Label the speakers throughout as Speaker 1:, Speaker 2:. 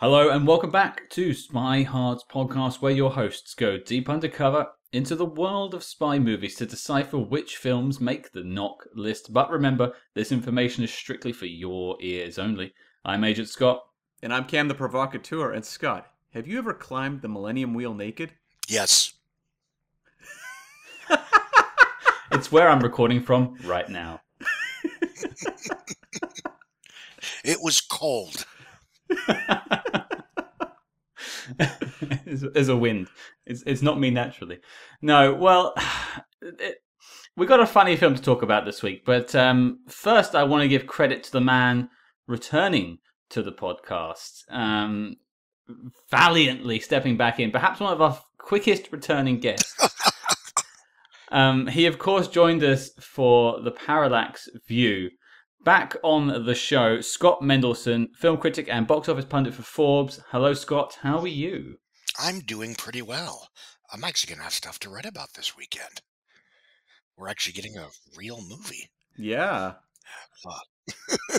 Speaker 1: Hello and welcome back to Spy Hearts podcast, where your hosts go deep undercover into the world of spy movies to decipher which films make the NOC list. But remember, this information is strictly for your ears only. I'm Agent Scott.
Speaker 2: And I'm Cam the Provocateur. And Scott, have you ever climbed the Millennium Wheel naked?
Speaker 3: Yes.
Speaker 1: It's where I'm recording from right now.
Speaker 3: It was cold.
Speaker 1: There's a wind. It's it's not me naturally. No, well, it, we got a funny film to talk about this week, but um, first I want to give credit to the man returning to the podcast, um, valiantly stepping back in, perhaps one of our quickest returning guests. um, he, of course, joined us for the Parallax View. Back on the show, Scott Mendelson, film critic and box office pundit for Forbes. Hello, Scott. How are you?
Speaker 3: I'm doing pretty well. I'm actually going to have stuff to write about this weekend. We're actually getting a real movie.
Speaker 2: Yeah.
Speaker 3: Uh,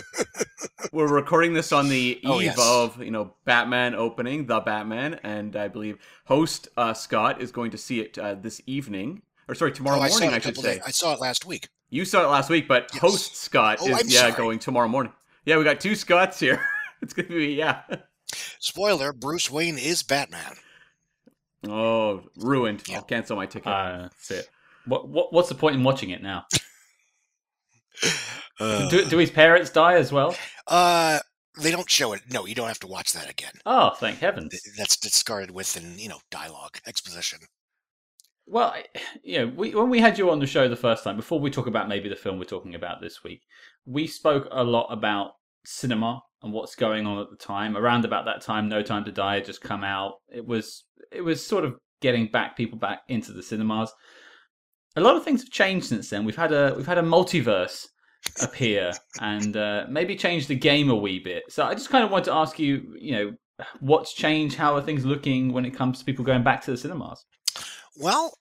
Speaker 2: We're recording this on the eve
Speaker 3: Oh, yes.
Speaker 2: of, you know, Batman opening, The Batman, and I believe host uh, Scott is going to see it uh, this evening. Or sorry, tomorrow
Speaker 3: oh, I
Speaker 2: morning,
Speaker 3: a
Speaker 2: I should say.
Speaker 3: days- I saw it last week.
Speaker 2: You saw it last week, but
Speaker 3: Yes.
Speaker 2: host Scott
Speaker 3: Oh,
Speaker 2: is
Speaker 3: I'm
Speaker 2: yeah
Speaker 3: sorry.
Speaker 2: going tomorrow morning. Yeah, we got two Scotts here. it's gonna be yeah.
Speaker 3: Spoiler: Bruce Wayne is Batman.
Speaker 2: Oh, ruined.
Speaker 3: Yeah.
Speaker 2: I'll cancel my ticket.
Speaker 1: Uh, that's it. What, what what's the point in watching it now?
Speaker 3: Uh,
Speaker 1: Do, do his parents die as well?
Speaker 3: uh, they don't show it. No, you don't have to watch that again.
Speaker 1: Oh, thank heavens.
Speaker 3: That's discarded with within, you know, dialogue, exposition.
Speaker 1: Well, you know, we, when we had you on the show the first time, before we talk about maybe the film we're talking about this week, we spoke a lot about cinema and what's going on at the time. Around about that time, No Time to Die had just come out. It was it was sort of getting back people back into the cinemas. A lot of things have changed since then. We've had a we've had a multiverse appear and uh, maybe change the game a wee bit. So I just kind of want to ask you, you know, what's changed? How are things looking when it comes to people going back to the cinemas?
Speaker 3: Well,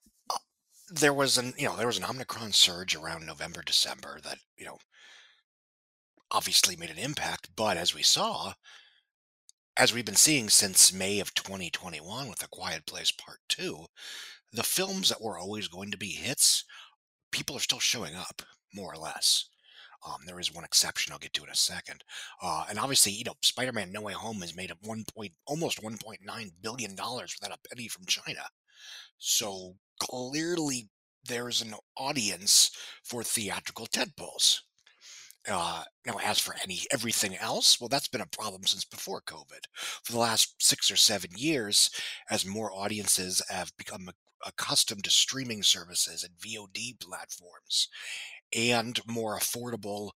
Speaker 3: there was an you know there was an Omicron surge around November December that you know obviously made an impact, but as we saw, as we've been seeing since May of 2021 with A Quiet Place Part Two, the films that were always going to be hits, people are still showing up more or less. Um, there is one exception I'll get to in a second, uh, and obviously, you know, Spider-Man: No Way Home has made up one point, almost 1.9 billion dollars without a penny from China. So clearly, there's an audience for theatrical tentpoles. Uh, now, as for any everything else, well, that's been a problem since before COVID. For the last six or seven years, as more audiences have become accustomed to streaming services and VOD platforms, and more affordable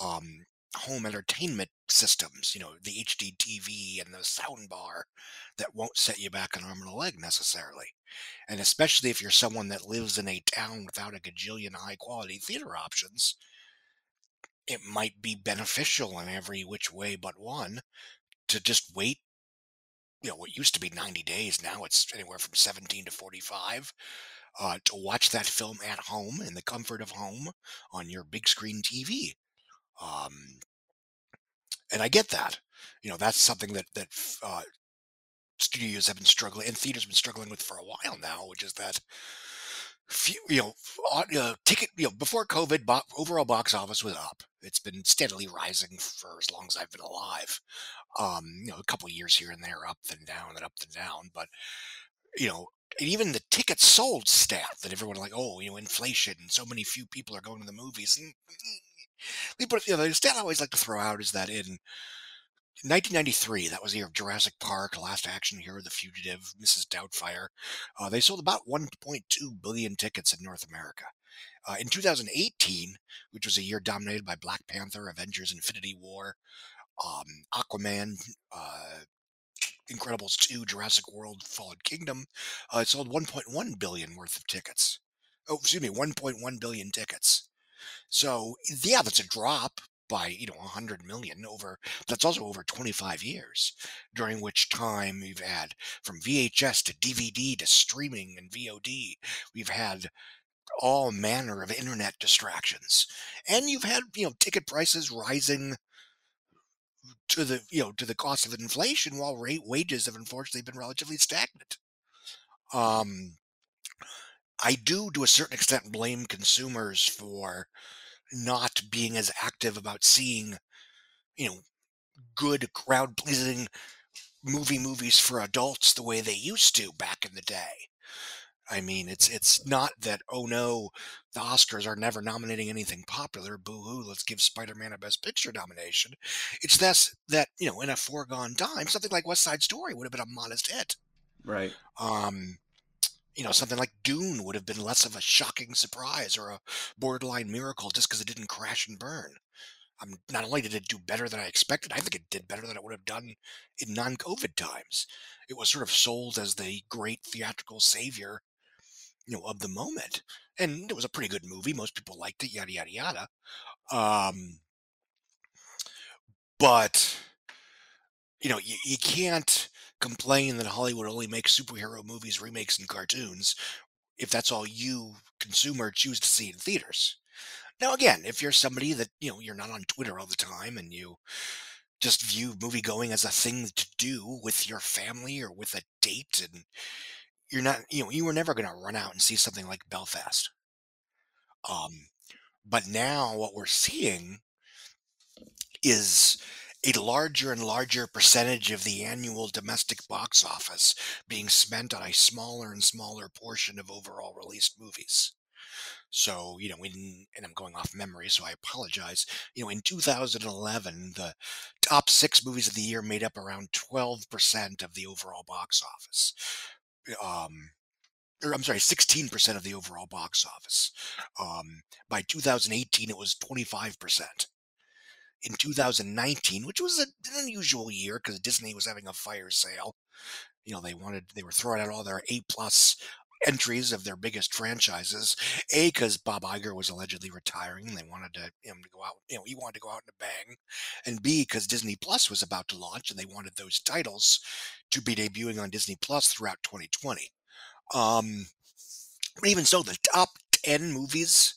Speaker 3: um, home entertainment systems, you know, the HD TV and the sound bar that won't set you back an arm and a leg necessarily. And especially if you're someone that lives in a town without a gajillion high quality theater options, it might be beneficial in every which way but one to just wait. You know, what used to be 90 days, now it's anywhere from 17 to 45. Uh, to watch that film at home in the comfort of home on your big screen TV. Um, and I get that. You know, that's something that that uh, studios have been struggling and theaters have been struggling with for a while now, which is that few, you know, uh, ticket, you know, before COVID, bo- overall box office was up. It's been steadily rising for as long as I've been alive. Um, you know, a couple years here and there, up and down and up and down, but you know, and even the tickets sold stat that everyone like, oh, you know, inflation, and so many few people are going to the movies. And, but you know, the stat I always like to throw out is that in 1993, that was the year of Jurassic Park, Last Action Hero, The Fugitive, Mrs. Doubtfire. Uh, they sold about 1.2 billion tickets in North America. Uh, in 2018, which was a year dominated by Black Panther, Avengers, Infinity War, um, Aquaman, uh, Incredibles 2, Jurassic World, Fallen Kingdom, uh, it sold 1.1 billion worth of tickets. Oh, excuse me, 1.1 billion tickets. So yeah, that's a drop by you know 100 million over. That's also over 25 years, during which time we've had from VHS to DVD to streaming and VOD. We've had all manner of internet distractions, and you've had you know ticket prices rising to the you know to the cost of inflation, while rate wages have unfortunately been relatively stagnant. Um, I do, to a certain extent, blame consumers for not being as active about seeing, you know, good crowd pleasing movie movies for adults the way they used to back in the day. I mean, it's it's not that oh no, the Oscars are never nominating anything popular. Boo hoo, let's give Spider-Man a Best Picture nomination. It's this that you know, in a foregone time, something like West Side Story would have been a modest hit.
Speaker 2: Right.
Speaker 3: Um, you know, something like Dune would have been less of a shocking surprise or a borderline miracle just because it didn't crash and burn. Um, not only did it do better than I expected, I think it did better than it would have done in non-COVID times. It was sort of sold as the great theatrical savior, you know, of the moment, and it was a pretty good movie. Most people liked it. Yada yada yada. Um, but you know, you, you can't complain that Hollywood only makes superhero movies, remakes, and cartoons if that's all you consumer choose to see in theaters. Now, again, if you're somebody that you know you're not on Twitter all the time and you just view movie going as a thing to do with your family or with a date, and you're not, you know, you were never going to run out and see something like Belfast. Um, but now what we're seeing is a larger and larger percentage of the annual domestic box office being spent on a smaller and smaller portion of overall released movies. So, you know, in, and I'm going off memory, so I apologize. You know, in 2011, the top six movies of the year made up around 12% of the overall box office. Um, or I'm sorry, 16% of the overall box office. Um, by 2018, it was 25%. In 2019, which was an unusual year because Disney was having a fire sale, you know, they wanted, they were throwing out all their A plus entries of their biggest franchises. A, because Bob Iger was allegedly retiring and they wanted to, him to go out, you know, he wanted to go out in a bang. And B, because Disney Plus was about to launch and they wanted those titles to be debuting on Disney Plus throughout 2020. Um, but even so, the top 10 movies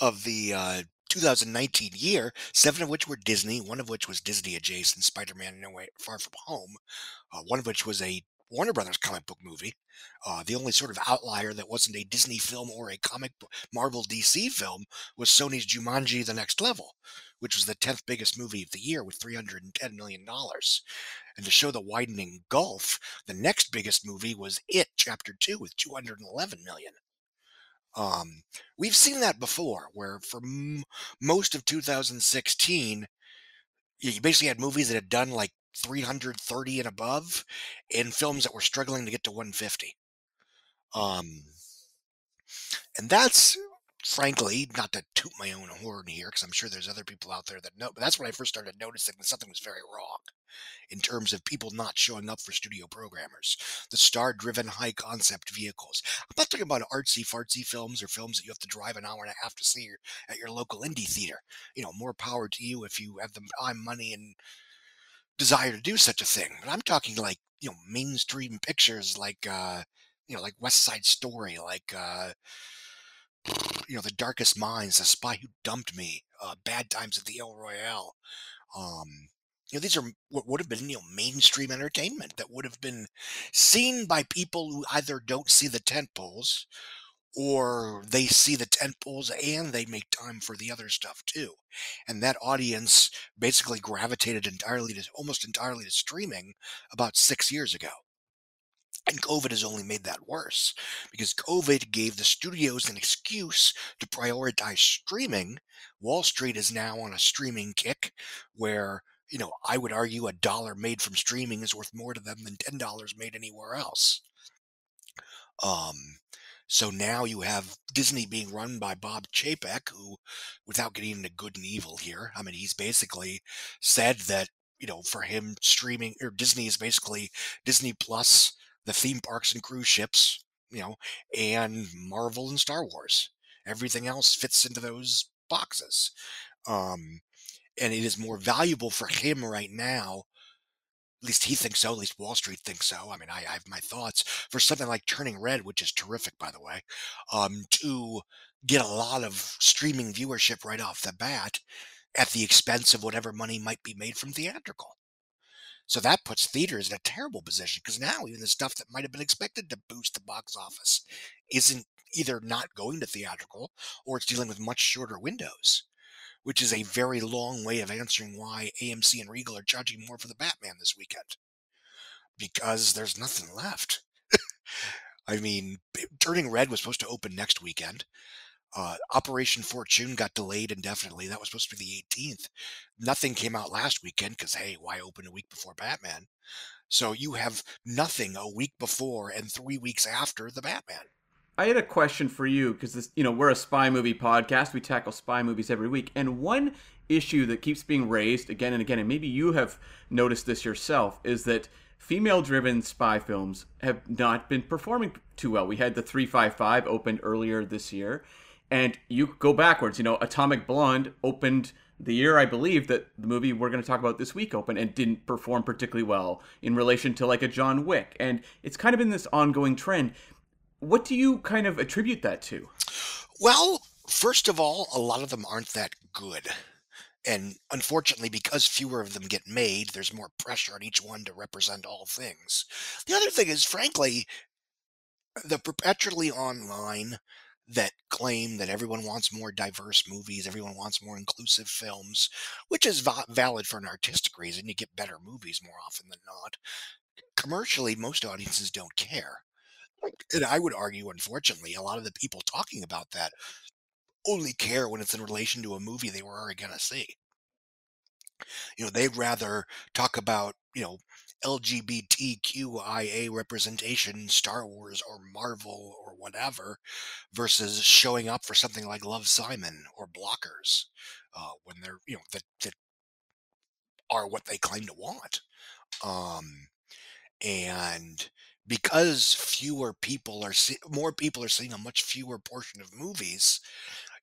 Speaker 3: of the uh, 2019 year, seven of which were Disney, one of which was Disney adjacent, Spider Man No Way Far From Home, uh, one of which was a Warner Brothers comic book movie. Uh, the only sort of outlier that wasn't a Disney film or a comic book, Marvel DC film was Sony's Jumanji: The Next Level, which was the 10th biggest movie of the year with 310 million dollars. And to show the widening gulf, the next biggest movie was It Chapter 2 with 211 million. Um, we've seen that before, where for m- most of 2016, you basically had movies that had done like 330 and above in films that were struggling to get to 150. Um, and that's frankly not to toot my own horn here because I'm sure there's other people out there that know, but that's when I first started noticing that something was very wrong in terms of people not showing up for studio programmers, the star driven high concept vehicles. I'm not talking about artsy fartsy films or films that you have to drive an hour and a half to see at your local indie theater. You know, more power to you if you have the time, money, and desire to do such a thing. But I'm talking like, you know, mainstream pictures like, uh, you know, like West Side Story, like, uh, you know, The Darkest Minds, The Spy Who Dumped Me, uh, Bad Times at the El Royale. Um, you know, these are what would have been, you know, mainstream entertainment that would have been seen by people who either don't see the tent poles or they see the tent poles and they make time for the other stuff too. And that audience basically gravitated entirely to almost entirely to streaming about six years ago. And COVID has only made that worse because COVID gave the studios an excuse to prioritize streaming. Wall Street is now on a streaming kick where, you know, I would argue a dollar made from streaming is worth more to them than $10 made anywhere else. Um, so now you have Disney being run by Bob Chapek, who, without getting into good and evil here, I mean, he's basically said that, you know, for him streaming, or Disney is basically Disney Plus, the theme parks and cruise ships, you know, and Marvel and Star Wars. Everything else fits into those boxes. Um, and it is more valuable for him right now at least he thinks so. At least Wall Street thinks so. I mean, I, I have my thoughts for something like Turning Red, which is terrific, by the way, um, to get a lot of streaming viewership right off the bat at the expense of whatever money might be made from theatrical. So that puts theaters in a terrible position because now even the stuff that might have been expected to boost the box office isn't either not going to theatrical or it's dealing with much shorter windows, which is a very long way of answering why AMC and Regal are charging more for the Batman this weekend. Because there's nothing left. I mean, Turning Red was supposed to open next weekend. Uh, Operation Fortune got delayed indefinitely. That was supposed to be the 18th. Nothing came out last weekend because, hey, why open a week before Batman? So you have nothing a week before and three weeks after the Batman.
Speaker 2: I had a question for you because this, you know, we're a spy movie podcast. We tackle spy movies every week, and one issue that keeps being raised again and again, and maybe you have noticed this yourself, is that female-driven spy films have not been performing too well. We had the 355 opened earlier this year, and you go backwards. You know, Atomic Blonde opened the year I believe that the movie we're going to talk about this week opened and didn't perform particularly well in relation to like a John Wick. And it's kind of been this ongoing trend. What do you kind of attribute that to?
Speaker 3: Well, first of all, a lot of them aren't that good. And unfortunately, because fewer of them get made, there's more pressure on each one to represent all things. The other thing is, frankly, the perpetually online that claim that everyone wants more diverse movies, everyone wants more inclusive films, which is va- valid for an artistic reason. You get better movies more often than not. Commercially, most audiences don't care. And I would argue, unfortunately, a lot of the people talking about that only care when it's in relation to a movie they were already going to see. You know, they'd rather talk about, you know, LGBTQIA representation, Star Wars or Marvel or whatever, versus showing up for something like Love Simon or Blockers, uh, when they're you know that that are what they claim to want, um, and because fewer people are see- more people are seeing a much fewer portion of movies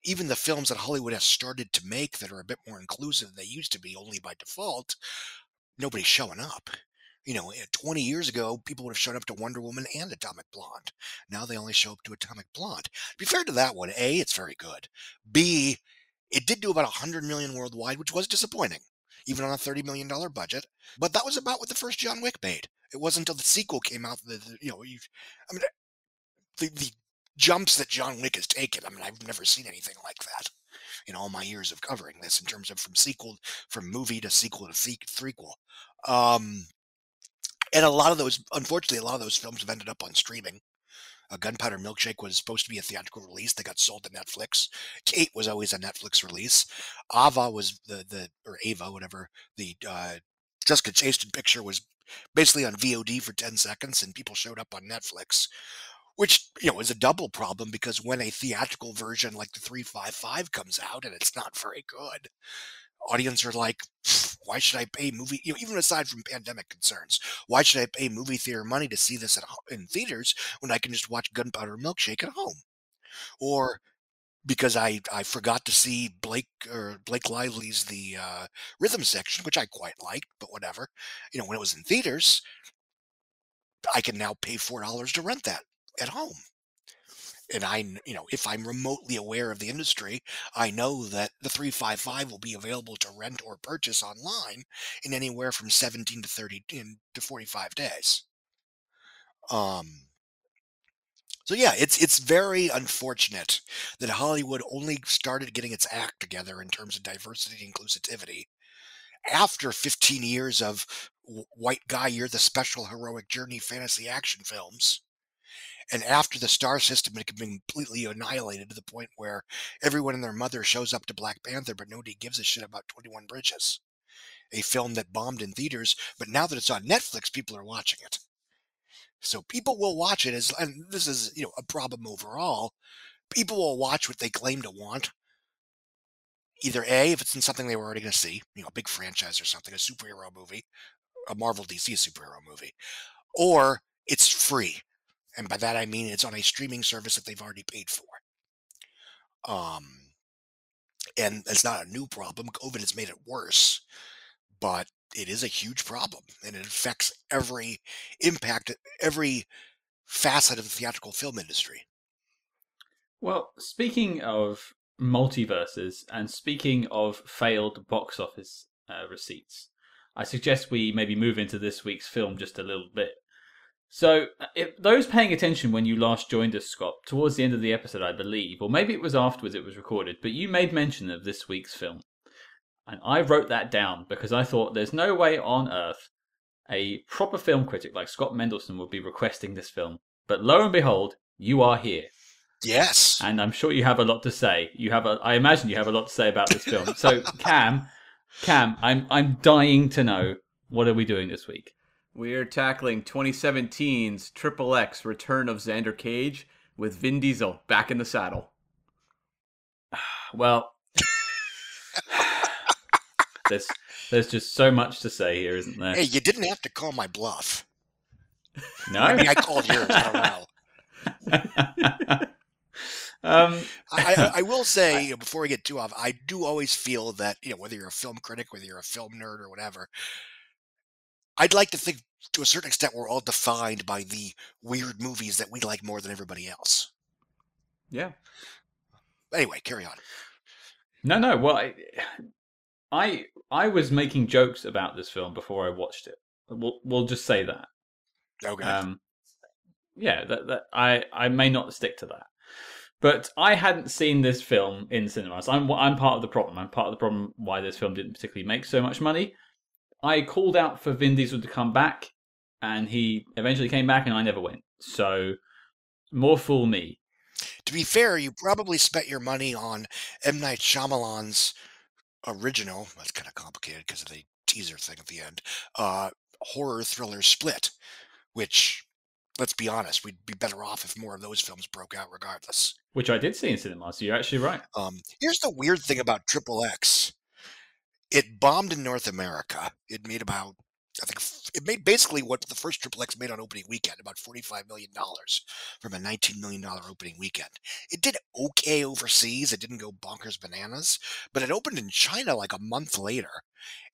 Speaker 3: even the films that hollywood has started to make that are a bit more inclusive than they used to be only by default nobody's showing up you know, eh, 20 years ago, people would have shown up to Wonder Woman and Atomic Blonde. Now they only show up to Atomic Blonde. To be fair to that one, A, it's very good. B, it did do about 100 million worldwide, which was disappointing, even on a $30 million budget. But that was about what the first John Wick made. It wasn't until the sequel came out that, you know, you I mean, the, the jumps that John Wick has taken, I mean, I've never seen anything like that in all my years of covering this in terms of from sequel, from movie to sequel to threequel. Um, and a lot of those, unfortunately, a lot of those films have ended up on streaming. A Gunpowder Milkshake was supposed to be a theatrical release. They got sold to Netflix. Kate was always a Netflix release. Ava was the the or Ava, whatever the uh, Jessica Chastain picture was basically on VOD for ten seconds, and people showed up on Netflix, which you know is a double problem because when a theatrical version like the three five five comes out and it's not very good, audience are like, why should I pay movie? You know, even aside from pandemic concerns, why should I pay movie theater money to see this at, in theaters when I can just watch Gunpowder Milkshake at home? Or because I, I forgot to see Blake or Blake Lively's the uh, rhythm section, which I quite liked, but whatever. You know, when it was in theaters, I can now pay four dollars to rent that at home and I, you know, if I'm remotely aware of the industry, I know that the 355 will be available to rent or purchase online in anywhere from 17 to 30 in, to 45 days. Um, so yeah, it's it's very unfortunate that Hollywood only started getting its act together in terms of diversity and inclusivity after 15 years of white guy, you're the special heroic journey fantasy action films and after the star system had been completely annihilated to the point where everyone and their mother shows up to Black Panther, but nobody gives a shit about 21 Bridges, a film that bombed in theaters, but now that it's on Netflix, people are watching it. So people will watch it as, and this is, you know, a problem overall. People will watch what they claim to want. Either A, if it's in something they were already going to see, you know, a big franchise or something, a superhero movie, a Marvel DC superhero movie, or it's free and by that I mean it's on a streaming service that they've already paid for. Um, and it's not a new problem. COVID has made it worse, but it is a huge problem, and it affects every impact, every facet of the theatrical film industry.
Speaker 1: Well, speaking of multiverses, and speaking of failed box office uh, receipts, I suggest we maybe move into this week's film just a little bit. So, uh, if those paying attention when you last joined us, Scott, towards the end of the episode, I believe, or maybe it was afterwards it was recorded, but you made mention of this week's film. And I wrote that down because I thought there's no way on earth a proper film critic like Scott Mendelson would be requesting this film. But lo and behold, you are here.
Speaker 3: Yes.
Speaker 1: And I'm sure you have a lot to say. You have a I imagine you have a lot to say about this film. So Cam, Cam, I'm I'm dying to know what are we doing this week?
Speaker 2: We are tackling 2017's Triple X Return of Xander Cage with Vin Diesel back in the saddle.
Speaker 1: Well, there's there's just so much to say here, isn't there?
Speaker 3: Hey, you didn't have to call my bluff.
Speaker 1: no.
Speaker 3: I mean, I called yours. I don't know.
Speaker 1: um,
Speaker 3: I, I, I will say you know, before we get too off, I do always feel that you know whether you're a film critic, whether you're a film nerd or whatever, I'd like to think to a certain extent we're all defined by the weird movies that we like more than everybody else.
Speaker 2: Yeah.
Speaker 3: Anyway, carry on.
Speaker 1: no, no. Well, I, I I was making jokes about this film before I watched it. We'll we'll just say that.
Speaker 3: Okay.
Speaker 1: Um, yeah, that, that I I may not stick to that, but I hadn't seen this film in cinemas. I'm I'm part of the problem. I'm part of the problem why this film didn't particularly make so much money. I called out for Vin Diesel to come back, and he eventually came back, and I never went. So more fool me.
Speaker 3: to be fair, you probably spent your money on M Night Shyamalan's original. That's kind of complicated because of the teaser thing at the end. Uh, horror thriller Split, which, let's be honest, we'd be better off if more of those films broke out, regardless.
Speaker 1: Which I did see in cinemas. So you're actually right.
Speaker 3: Um, here's the weird thing about Triple X. It bombed in North America. It made about, I think, it made basically what the first Triple X made on opening weekend, about $45 million from a $19 million opening weekend. It did okay overseas. It didn't go bonkers bananas, but it opened in China like a month later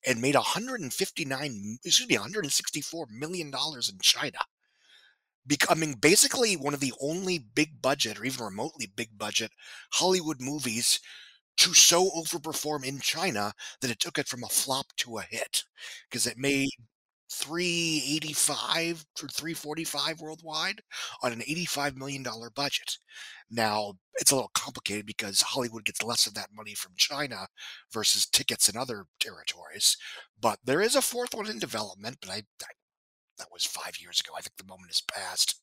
Speaker 3: and made 159, excuse me, 164 million dollars in China. Becoming basically one of the only big budget or even remotely big budget Hollywood movies to so overperform in China that it took it from a flop to a hit because it made 385 or 345 worldwide on an 85 million dollar budget. Now, it's a little complicated because Hollywood gets less of that money from China versus tickets in other territories, but there is a fourth one in development, but I, I that was 5 years ago. I think the moment has passed.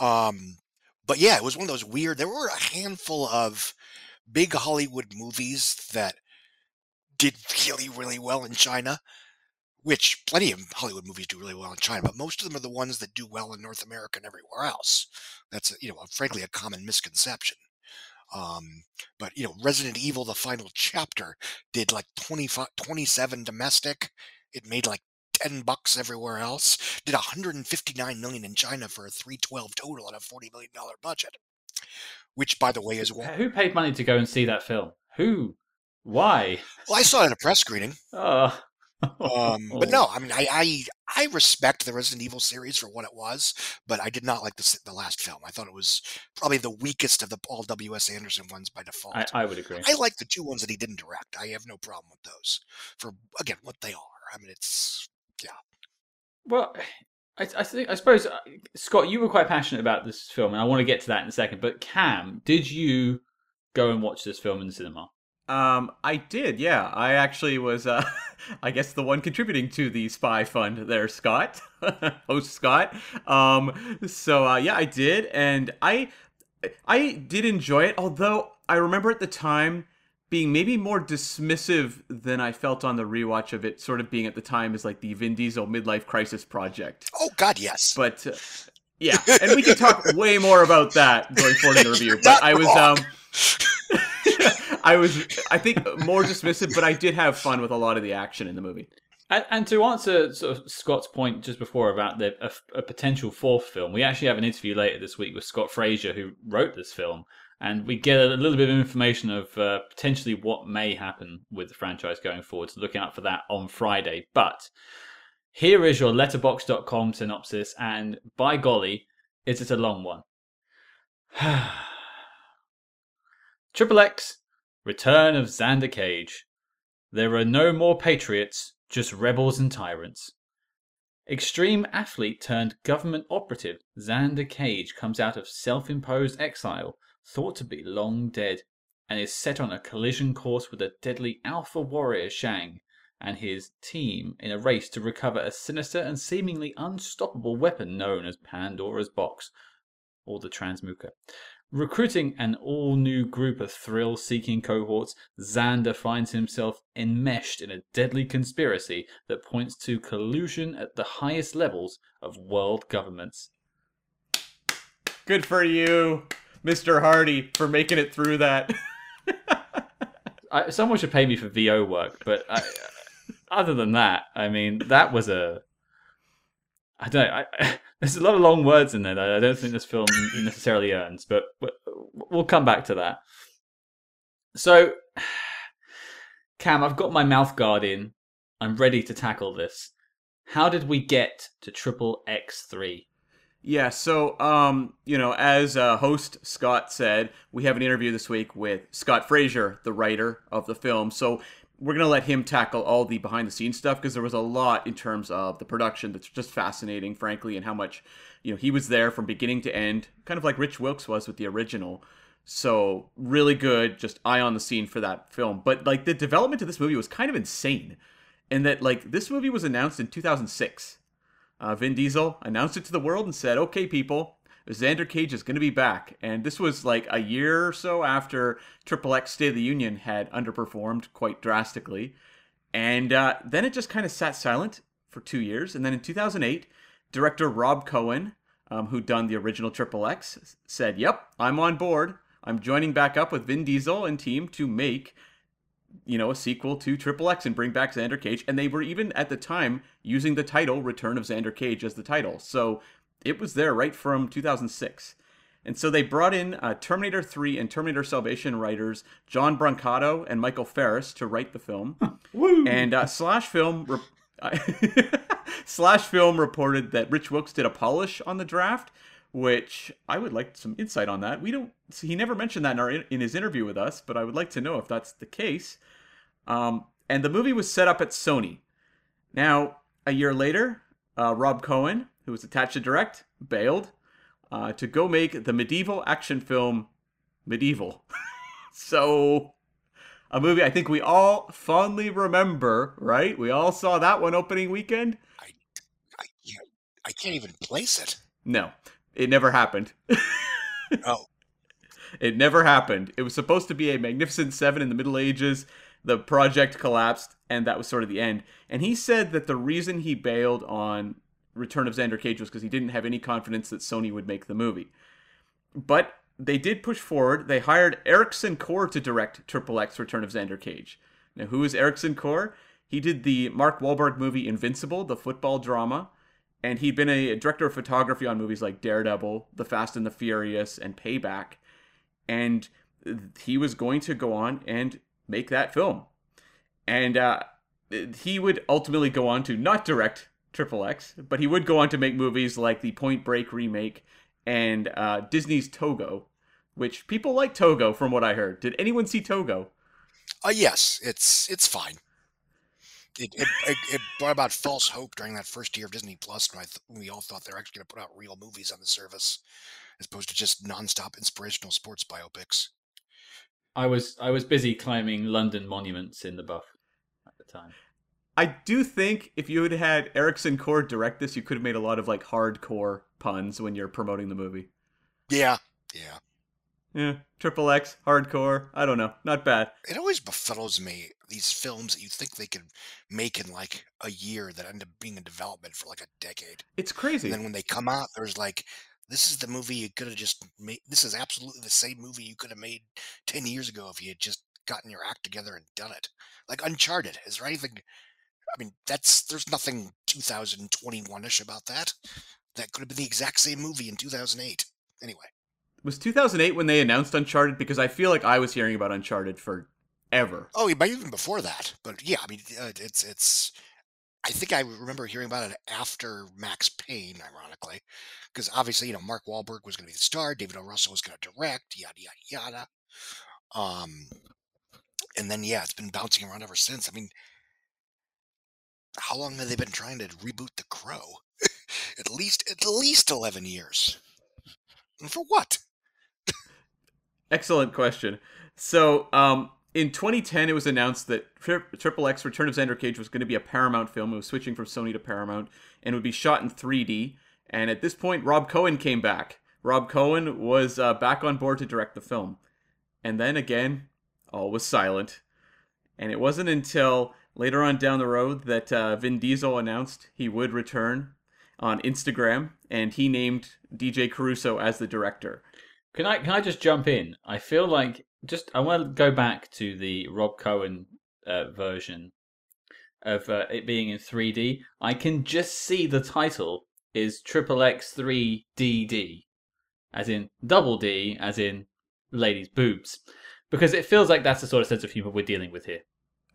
Speaker 3: Um but yeah, it was one of those weird. There were a handful of big Hollywood movies that did really, really well in China, which plenty of Hollywood movies do really well in China, but most of them are the ones that do well in North America and everywhere else. That's, you know, frankly, a common misconception. Um, but, you know, Resident Evil, the final chapter, did like 25, 27 domestic. It made like 10 bucks everywhere else. Did 159 million in China for a 312 total on a 40 million dollar budget. Which, by the way, is
Speaker 1: Who paid money to go and see that film? Who? Why?
Speaker 3: Well, I saw it at a press screening.
Speaker 1: Oh.
Speaker 3: Um, but no, I mean, I, I I respect the Resident Evil series for what it was, but I did not like the the last film. I thought it was probably the weakest of the Paul W S Anderson ones by default.
Speaker 1: I, I would agree.
Speaker 3: I like the two ones that he didn't direct. I have no problem with those for again what they are. I mean, it's yeah.
Speaker 1: Well, I, I think I suppose uh, Scott, you were quite passionate about this film, and I want to get to that in a second. But Cam, did you go and watch this film in the cinema?
Speaker 2: Um, I did, yeah. I actually was, uh, I guess, the one contributing to the Spy Fund there, Scott, host Scott. Um, so uh, yeah, I did, and I, I did enjoy it. Although I remember at the time being maybe more dismissive than I felt on the rewatch of it, sort of being at the time as like the Vin Diesel midlife crisis project.
Speaker 3: oh god, yes.
Speaker 2: But uh, yeah, and we can talk way more about that going forward in the review.
Speaker 3: You're
Speaker 2: But I was
Speaker 3: wrong.
Speaker 2: um I was I think more dismissive, but I did have fun with a lot of the action in the movie.
Speaker 1: And, and to answer sort of Scott's point just before about the a, a potential fourth film, we actually have an interview later this week with Scott Fraser, who wrote this film, and we get a little bit of information of uh, potentially what may happen with the franchise going forward. So look out for that on Friday. But here is your Letterboxd.com synopsis, and by golly, is it a long one? Triple X Return of Xander Cage. There are no more patriots, just rebels and tyrants. Extreme athlete turned government operative Xander Cage comes out of self imposed exile, thought to be long dead, and is set on a collision course with a deadly alpha warrior Xiang and his team in a race to recover a sinister and seemingly unstoppable weapon known as Pandora's Box, or the Transmuker. Recruiting an all new group of thrill seeking cohorts, Xander finds himself enmeshed in a deadly conspiracy that points to collusion at the highest levels of world governments.
Speaker 2: Good for you, Mr. Hardy, for making it through that.
Speaker 1: I, someone should pay me for VO work, but I, other than that, I mean, that was a. I don't. I, there's a lot of long words in there that I don't think this film necessarily earns, but we'll come back to that. So, Cam, I've got my mouth guard in. I'm ready to tackle this. How did we get to Triple X three?
Speaker 2: Yeah, so um, you know, as uh, host Scott said, we have an interview this week with Scott Fraser, the writer of the film. So we're gonna let him tackle all the behind the scenes stuff because there was a lot in terms of the production that's just fascinating, frankly, and how much you know he was there from beginning to end, kind of like Rich Wilkes was with the original. So really good, just eye on the scene for that film. But like the development of this movie was kind of insane, in that like this movie was announced in 2006. Uh, Vin Diesel announced it to the world and said, "Okay, people, Xander Cage is going to be back. And this was like a year or so after Triple X State of the Union had underperformed quite drastically. And uh, then it just kind of sat silent for two years. And then in 2008, director Rob Cohen, um, who'd done the original Triple X, said, Yep, I'm on board. I'm joining back up with Vin Diesel and team to make you know, a sequel to Triple X and bring back Xander Cage. And they were even at the time using the title Return of Xander Cage as the title. So it was there right from 2006. And so they brought in uh, Terminator 3 and Terminator Salvation writers John Brancato and Michael Ferris to write the film. and uh, Slash Film re- Slash Film reported that Rich Wilkes did a polish on the draft, which I would like some insight on that. We don't. He never mentioned that in, our, in his interview with us, but I would like to know if that's the case. Um, and the movie was set up at Sony. Now, a year later, uh, Rob Cohen who was attached to direct, bailed uh, to go make the medieval action film Medieval. so, a movie I think we all fondly remember, right? We all saw that one opening weekend.
Speaker 3: I, I, I can't even place it.
Speaker 2: No, it never happened.
Speaker 3: oh.
Speaker 2: It never happened. It was supposed to be a Magnificent Seven in the Middle Ages. The project collapsed, and that was sort of the end. And he said that the reason he bailed on Return of Xander Cage was because he didn't have any confidence that Sony would make the movie. But they did push forward. They hired Ericson Core to direct Triple X Return of Xander Cage. Now, who is Ericson Core? He did the Mark Wahlberg movie Invincible, the football drama, and he'd been a director of photography on movies like Daredevil, The Fast and the Furious, and Payback. And he was going to go on and make that film. And uh, he would ultimately go on to not direct Triple X, but he would go on to make movies like the Point Break remake and uh, Disney's Togo, which people like Togo from what I heard. Did anyone see Togo?
Speaker 3: Uh, yes, it's it's fine. It, it, it, it, brought about false hope during that first year of Disney Plus when, th- when we all thought they were actually going to put out real movies on the service, as opposed to just nonstop inspirational sports biopics.
Speaker 1: I was I was busy climbing London monuments in the buff at the time.
Speaker 2: I do think if you had had Ericson Core direct this, you could have made a lot of like hardcore puns when you're promoting the movie.
Speaker 3: Yeah, yeah,
Speaker 2: yeah. Triple X, hardcore. I don't know, not bad.
Speaker 3: It always befuddles me these films that you think they could make in like a year that end up being in development for like a decade.
Speaker 2: It's crazy.
Speaker 3: And then when they come out, there's like, this is the movie you could have just made. This is absolutely the same movie you could have made ten years ago if you had just gotten your act together and done it. Like Uncharted. Is there anything I mean, that's there's nothing 2021ish about that. That could have been the exact same movie in 2008. Anyway,
Speaker 2: was 2008 when they announced Uncharted? Because I feel like I was hearing about Uncharted for ever.
Speaker 3: Oh, even before that. But yeah, I mean, uh, it's it's. I think I remember hearing about it after Max Payne, ironically, because obviously you know Mark Wahlberg was going to be the star, David O. Russell was going to direct, yada yada yada. Um, and then yeah, it's been bouncing around ever since. I mean, how long have they been trying to reboot The Crow? at least at least eleven years. And for what?
Speaker 2: Excellent question. So, um, in 2010, it was announced that Triple X Return of Xander Cage was going to be a Paramount film. It was switching from Sony to Paramount and would be shot in 3D. And at this point, Rob Cohen came back. Rob Cohen was uh, back on board to direct the film. And then again, all was silent. And it wasn't until later on down the road that uh, Vin Diesel announced he would return on Instagram, and he named DJ Caruso as the director.
Speaker 1: Can I can I just jump in? I feel like just I want to go back to the Rob Cohen uh, version of uh, it being in 3D. I can just see the title is Triple X 3 DD, as in double D, as in ladies' boobs, because it feels like that's the sort of sense of humor we're dealing with here.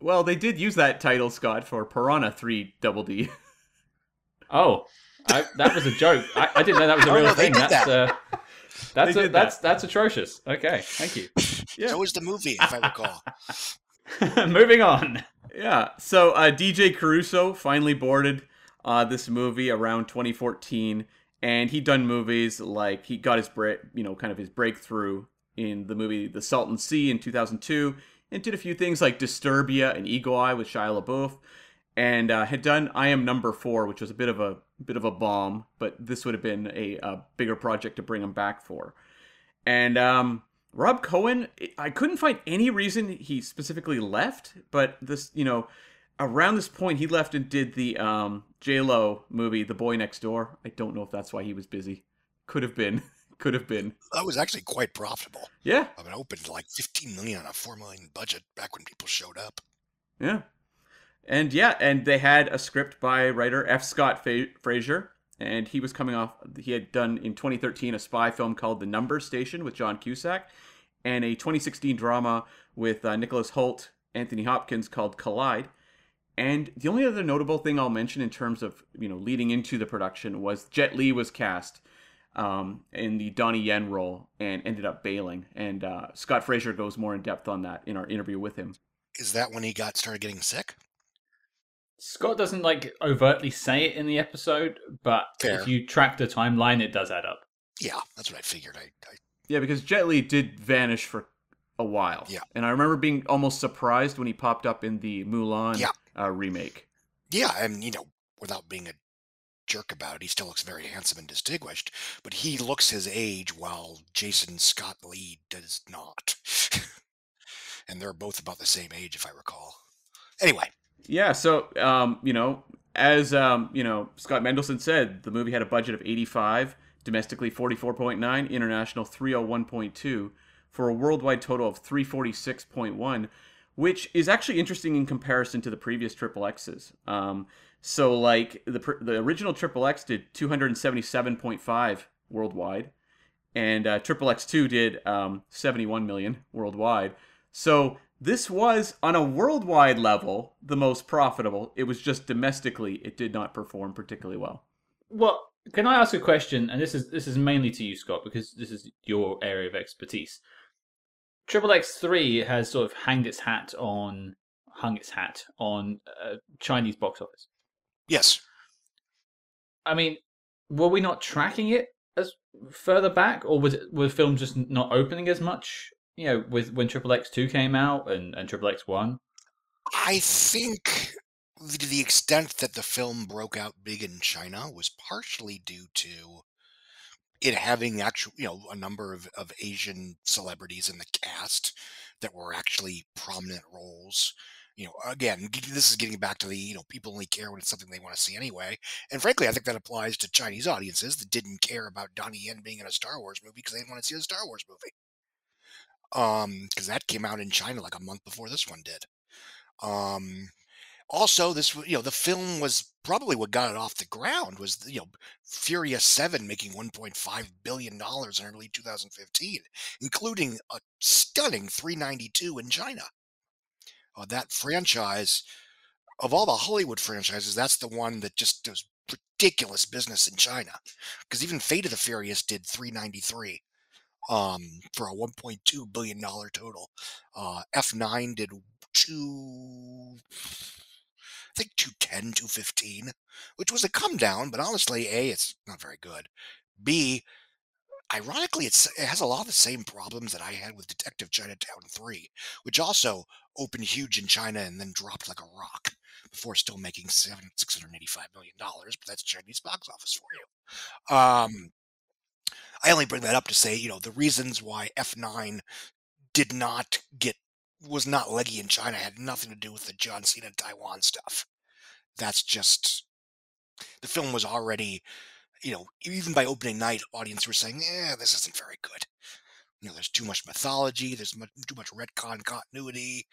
Speaker 2: Well, they did use that title, Scott, for Piranha 3 Double D.
Speaker 1: oh, I, that was a joke. I, I, didn't know that was a oh, real no, thing. That's that. uh, that's a, that's that. that's atrocious. Okay, thank you.
Speaker 3: Yeah. So was the movie, if I
Speaker 1: recall. Moving on.
Speaker 2: Yeah. So uh, DJ Caruso finally boarded uh, this movie around 2014, and he'd done movies like he got his break, you know, kind of his breakthrough in the movie The Salton Sea in 2002, and did a few things like Disturbia and Eagle Eye with Shia LaBeouf, and uh, had done I Am Number Four, which was a bit of a bit of a bomb, but this would have been a, a bigger project to bring him back for. And um, Rob Cohen, I couldn't find any reason he specifically left, but this, you know, around this point he left and did the um, J Lo movie, The Boy Next Door. I don't know if that's why he was busy. Could have been. Could have been.
Speaker 3: That was actually quite profitable.
Speaker 2: Yeah.
Speaker 3: I mean, opened like 15 million on a 4 million budget back when people showed up.
Speaker 2: Yeah. And yeah, and they had a script by writer F. Scott Fraser, and he was coming off. He had done in 2013 a spy film called The Number Station with John Cusack, and a 2016 drama with uh, Nicholas Hoult, Anthony Hopkins called Collide. And the only other notable thing I'll mention in terms of you know leading into the production was Jet Li was cast um, in the Donnie Yen role and ended up bailing. And uh, Scott Fraser goes more in depth on that in our interview with him.
Speaker 3: Is that when he got started getting sick?
Speaker 1: Scott doesn't like overtly say it in the episode, but Fair. if you track the timeline, it does add up.
Speaker 3: Yeah, that's what I figured. I, I...
Speaker 2: Yeah, because Jet Li did vanish for a while.
Speaker 3: Yeah,
Speaker 2: and I remember being almost surprised when he popped up in the Mulan yeah. uh, remake.
Speaker 3: Yeah, and you know, without being a jerk about it, he still looks very handsome and distinguished. But he looks his age, while Jason Scott Lee does not. and they're both about the same age, if I recall. Anyway,
Speaker 2: yeah, so um, you know, as um, you know, Scott Mendelson said, the movie had a budget of 85, domestically 44.9, international 301.2, for a worldwide total of 346.1, which is actually interesting in comparison to the previous Triple X's. Um, so like the the original Triple X did 277.5 worldwide, and uh, Triple X Two did um, 71 million worldwide. So this was, on a worldwide level, the most profitable. It was just domestically, it did not perform particularly well.
Speaker 1: Well, can I ask a question? And this is this is mainly to you, Scott, because this is your area of expertise. Triple X Three has sort of hanged its hat on hung its hat on uh, Chinese box office.
Speaker 3: Yes.
Speaker 1: I mean, were we not tracking it as further back, or was it, was film just not opening as much you know, with when Triple X two came out and and Triple X one?
Speaker 3: I think to the extent that the film broke out big in China was partially due to it having actual, you know, a number of, of Asian celebrities in the cast that were actually prominent roles. You know, again, this is getting back to the, you know, people only care when it's something they want to see anyway. And frankly, I think that applies to Chinese audiences that didn't care about Donnie Yen being in a Star Wars movie because they didn't want to see a Star Wars movie um because that came out in china like a month before this one did. Um also this you know the film was probably what got it off the ground was you know furious 7 making 1.5 billion dollars in early 2015 including a stunning 392 in china. Uh, that franchise of all the hollywood franchises that's the one that just does ridiculous business in china because even fate of the furious did 393 um, for a 1.2 billion dollar total. Uh, F9 did two, I think 210, 215, which was a come down, but honestly, A, it's not very good. B, ironically, it's, it has a lot of the same problems that I had with Detective Chinatown 3, which also opened huge in China and then dropped like a rock before still making seven, $685 million, but that's Chinese box office for you. Um, I only bring that up to say, you know, the reasons why F9 did not get was not leggy in China had nothing to do with the John Cena Taiwan stuff. That's just the film was already, you know, even by opening night, audience were saying, "Yeah, this isn't very good." You know, there's too much mythology. There's much, too much retcon continuity.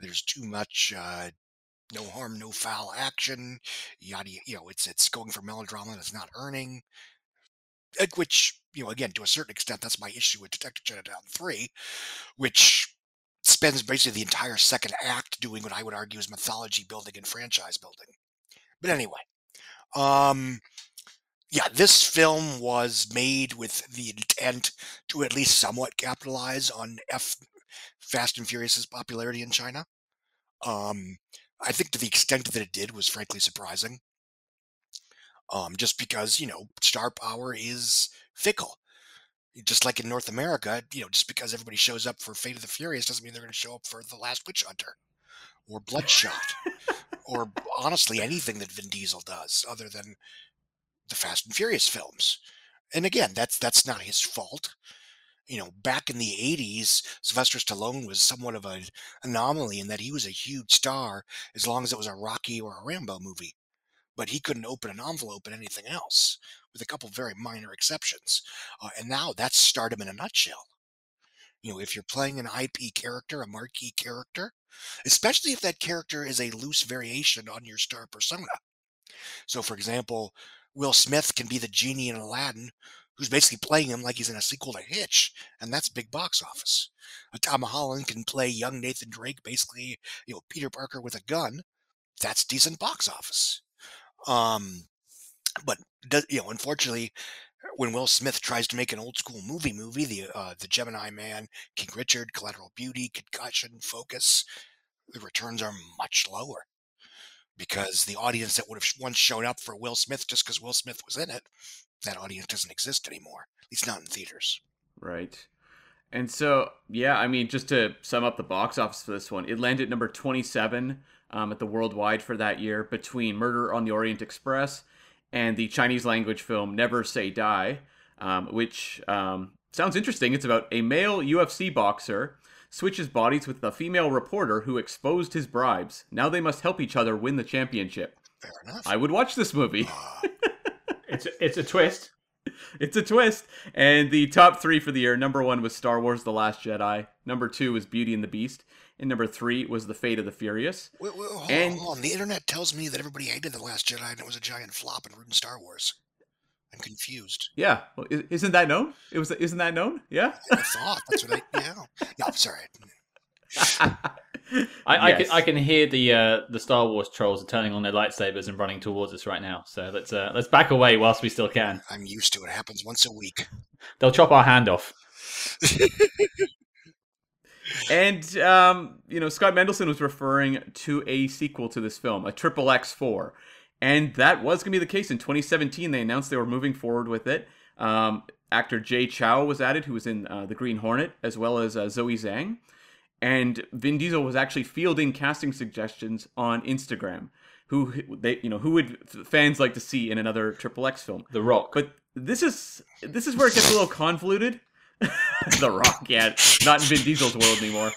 Speaker 3: There's too much uh, no harm, no foul action. Yada, you know, it's it's going for melodrama that's not earning. Which, you know, again, to a certain extent, that's my issue with Detective Chinatown 3, which spends basically the entire second act doing what I would argue is mythology building and franchise building. But anyway, um, yeah, this film was made with the intent to at least somewhat capitalize on F Fast and Furious's popularity in China. Um, I think to the extent that it did was frankly surprising. Um, just because you know star power is fickle just like in North America, you know, just because everybody shows up for Fate of the Furious doesn't mean they're going to show up for The Last Witch Hunter or Bloodshot or honestly anything that Vin Diesel does other than the Fast and Furious films. And again, that's that's not his fault. You know, back in the 80s, Sylvester Stallone was somewhat of an anomaly in that he was a huge star as long as it was a Rocky or a Rambo movie. But he couldn't open an envelope in anything else with a couple very minor exceptions. Uh, and now that's stardom in a nutshell. You know, if you're playing an IP character, a marquee character, especially if that character is a loose variation on your star persona. So, for example, Will Smith can be the genie in Aladdin, who's basically playing him like he's in a sequel to Hitch, and that's big box office. Tom Holland can play young Nathan Drake, basically, you know, Peter Parker with a gun. That's decent box office. Um, but does, you know, unfortunately, when Will Smith tries to make an old school movie movie, the uh, the Gemini Man, King Richard, Collateral Beauty, Concussion, Focus, the returns are much lower because the audience that would have once shown up for Will Smith just because Will Smith was in it, that audience doesn't exist anymore. At least not in theaters.
Speaker 2: Right. And so, yeah, I mean, just to sum up the box office for this one, it landed number 27 um, at the worldwide for that year between Murder on the Orient Express and the Chinese language film Never Say Die, um, which um, sounds interesting. It's about a male UFC boxer switches bodies with a female reporter who exposed his bribes. Now they must help each other win the championship.
Speaker 3: Fair enough.
Speaker 2: I would watch this movie.
Speaker 1: It's a, it's a twist.
Speaker 2: it's a twist. And the top three for the year number one was Star Wars The Last Jedi, number two was Beauty and the Beast, and number three was The Fate of the Furious.
Speaker 3: wait, wait, hold
Speaker 2: And-
Speaker 3: on, hold on. The internet tells me that everybody hated The Last Jedi and it was a giant flop and ruined Star Wars. I'm confused.
Speaker 2: Yeah, well, isn't that known? It was. Isn't that known? Yeah.
Speaker 3: I thought that's what I. Yeah. No, I'm sorry.
Speaker 1: I, I, can, I can hear the uh, the Star Wars trolls are turning on their lightsabers and running towards us right now. So let's uh, let's back away whilst we still can.
Speaker 3: I'm used to it. It happens once a week.
Speaker 1: They'll chop our hand off.
Speaker 2: And um, you know, Scott Mendelson was referring to a sequel to this film, a Triple X Four, and that was going to be the case in 2017. They announced they were moving forward with it. Um, actor Jay Chou was added, who was in uh, The Green Hornet, as well as uh, Zoe Zhang. And Vin Diesel was actually fielding casting suggestions on Instagram. Who they, you know, who would fans like to see in another Triple X film?
Speaker 1: The Rock.
Speaker 2: But this is this is where it gets a little convoluted. the Rock, yeah, not in Vin Diesel's world anymore.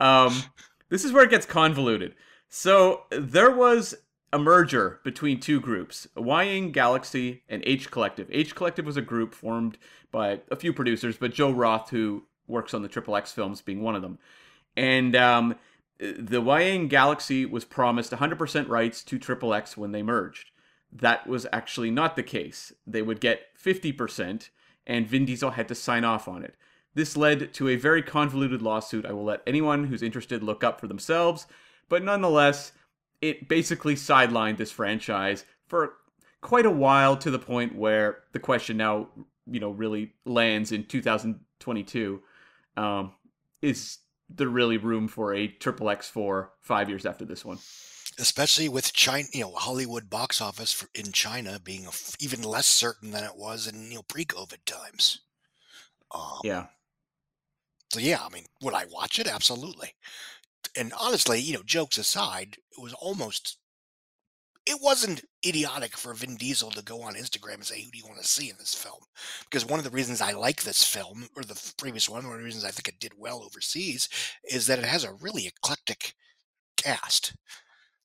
Speaker 2: Um, this is where it gets convoluted. So there was a merger between two groups, Wying Galaxy and H Collective. H Collective was a group formed by a few producers, but Joe Roth, who works on the Triple X films, being one of them. And um, the Wying Galaxy was promised 100% rights to Triple X when they merged. That was actually not the case. They would get 50%, and Vin Diesel had to sign off on it. This led to a very convoluted lawsuit. I will let anyone who's interested look up for themselves, but nonetheless, it basically sidelined this franchise for quite a while to the point where the question now, you know, really lands in 2022 um, is there really room for a triple X four five years after this one?
Speaker 3: Especially with China, you know, Hollywood box office for, in China being f- even less certain than it was in you know pre-COVID times. Um,
Speaker 2: Yeah.
Speaker 3: So yeah, I mean, would I watch it? Absolutely. And honestly, you know, jokes aside, it was almost. It wasn't idiotic for Vin Diesel to go on Instagram and say, "Who do you want to see in this film?" Because one of the reasons I like this film, or the previous one, one of the reasons I think it did well overseas, is that it has a really eclectic cast.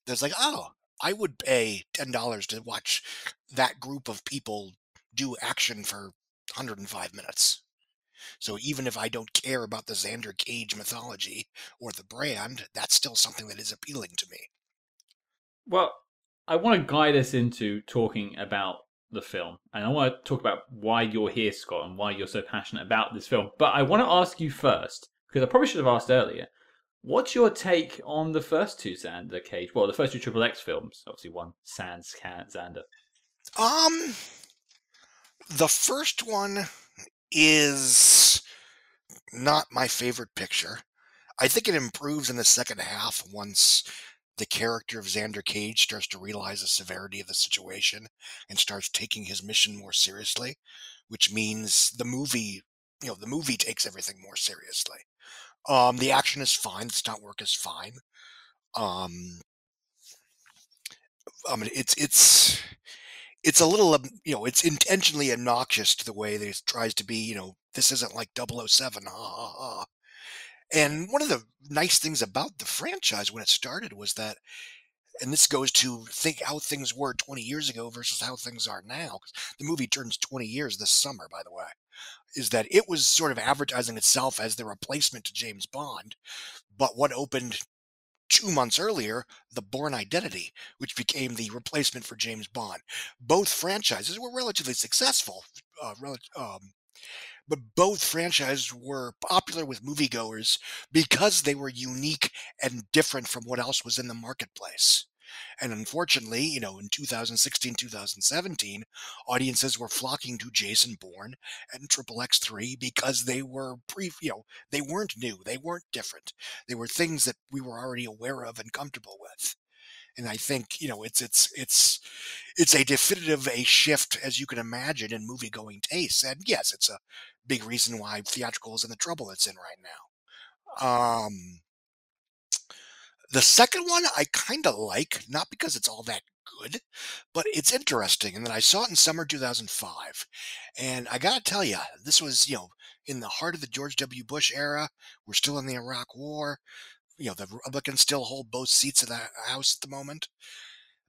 Speaker 3: There's like, oh, I would pay ten dollars to watch that group of people do action for 105 minutes. So even if I don't care about the Xander Cage mythology or the brand, that's still something that is appealing to me.
Speaker 1: Well, I want to guide us into talking about the film, and I want to talk about why you're here, Scott, and why you're so passionate about this film. But I want to ask you first, because I probably should have asked earlier. What's your take on the first two Xander Cage? Well, the first two Triple X films, obviously one Sans Can Xander.
Speaker 3: Um, the first one is not my favorite picture. I think it improves in the second half once the character of Xander Cage starts to realize the severity of the situation and starts taking his mission more seriously, which means the movie, you know, the movie takes everything more seriously. Um, the action is fine, the stunt work is fine. Um, I mean, it's it's it's a little, um, you know, it's intentionally obnoxious to the way that it tries to be. You know, this isn't like 007, ha ha ha. And one of the nice things about the franchise when it started was that, and this goes to think how things were 20 years ago versus how things are now. the movie turns 20 years this summer, by the way. Is that it was sort of advertising itself as the replacement to James Bond, but what opened two months earlier, The Bourne Identity, which became the replacement for James Bond. Both franchises were relatively successful, uh, rel- um, but both franchises were popular with moviegoers because they were unique and different from what else was in the marketplace. And unfortunately, you know, in 2016, 2017, audiences were flocking to Jason Bourne and Triple X3 because they were pre, you know, they weren't new, they weren't different. They were things that we were already aware of and comfortable with. And I think, you know, it's it's it's it's a definitive a shift as you can imagine in movie going tastes. And yes, it's a big reason why theatrical is in the trouble it's in right now. Um the second one I kind of like, not because it's all that good, but it's interesting. And then I saw it in summer 2005. And I got to tell you, this was, you know, in the heart of the George W. Bush era. We're still in the Iraq War. You know, the Republicans still hold both seats of the House at the moment.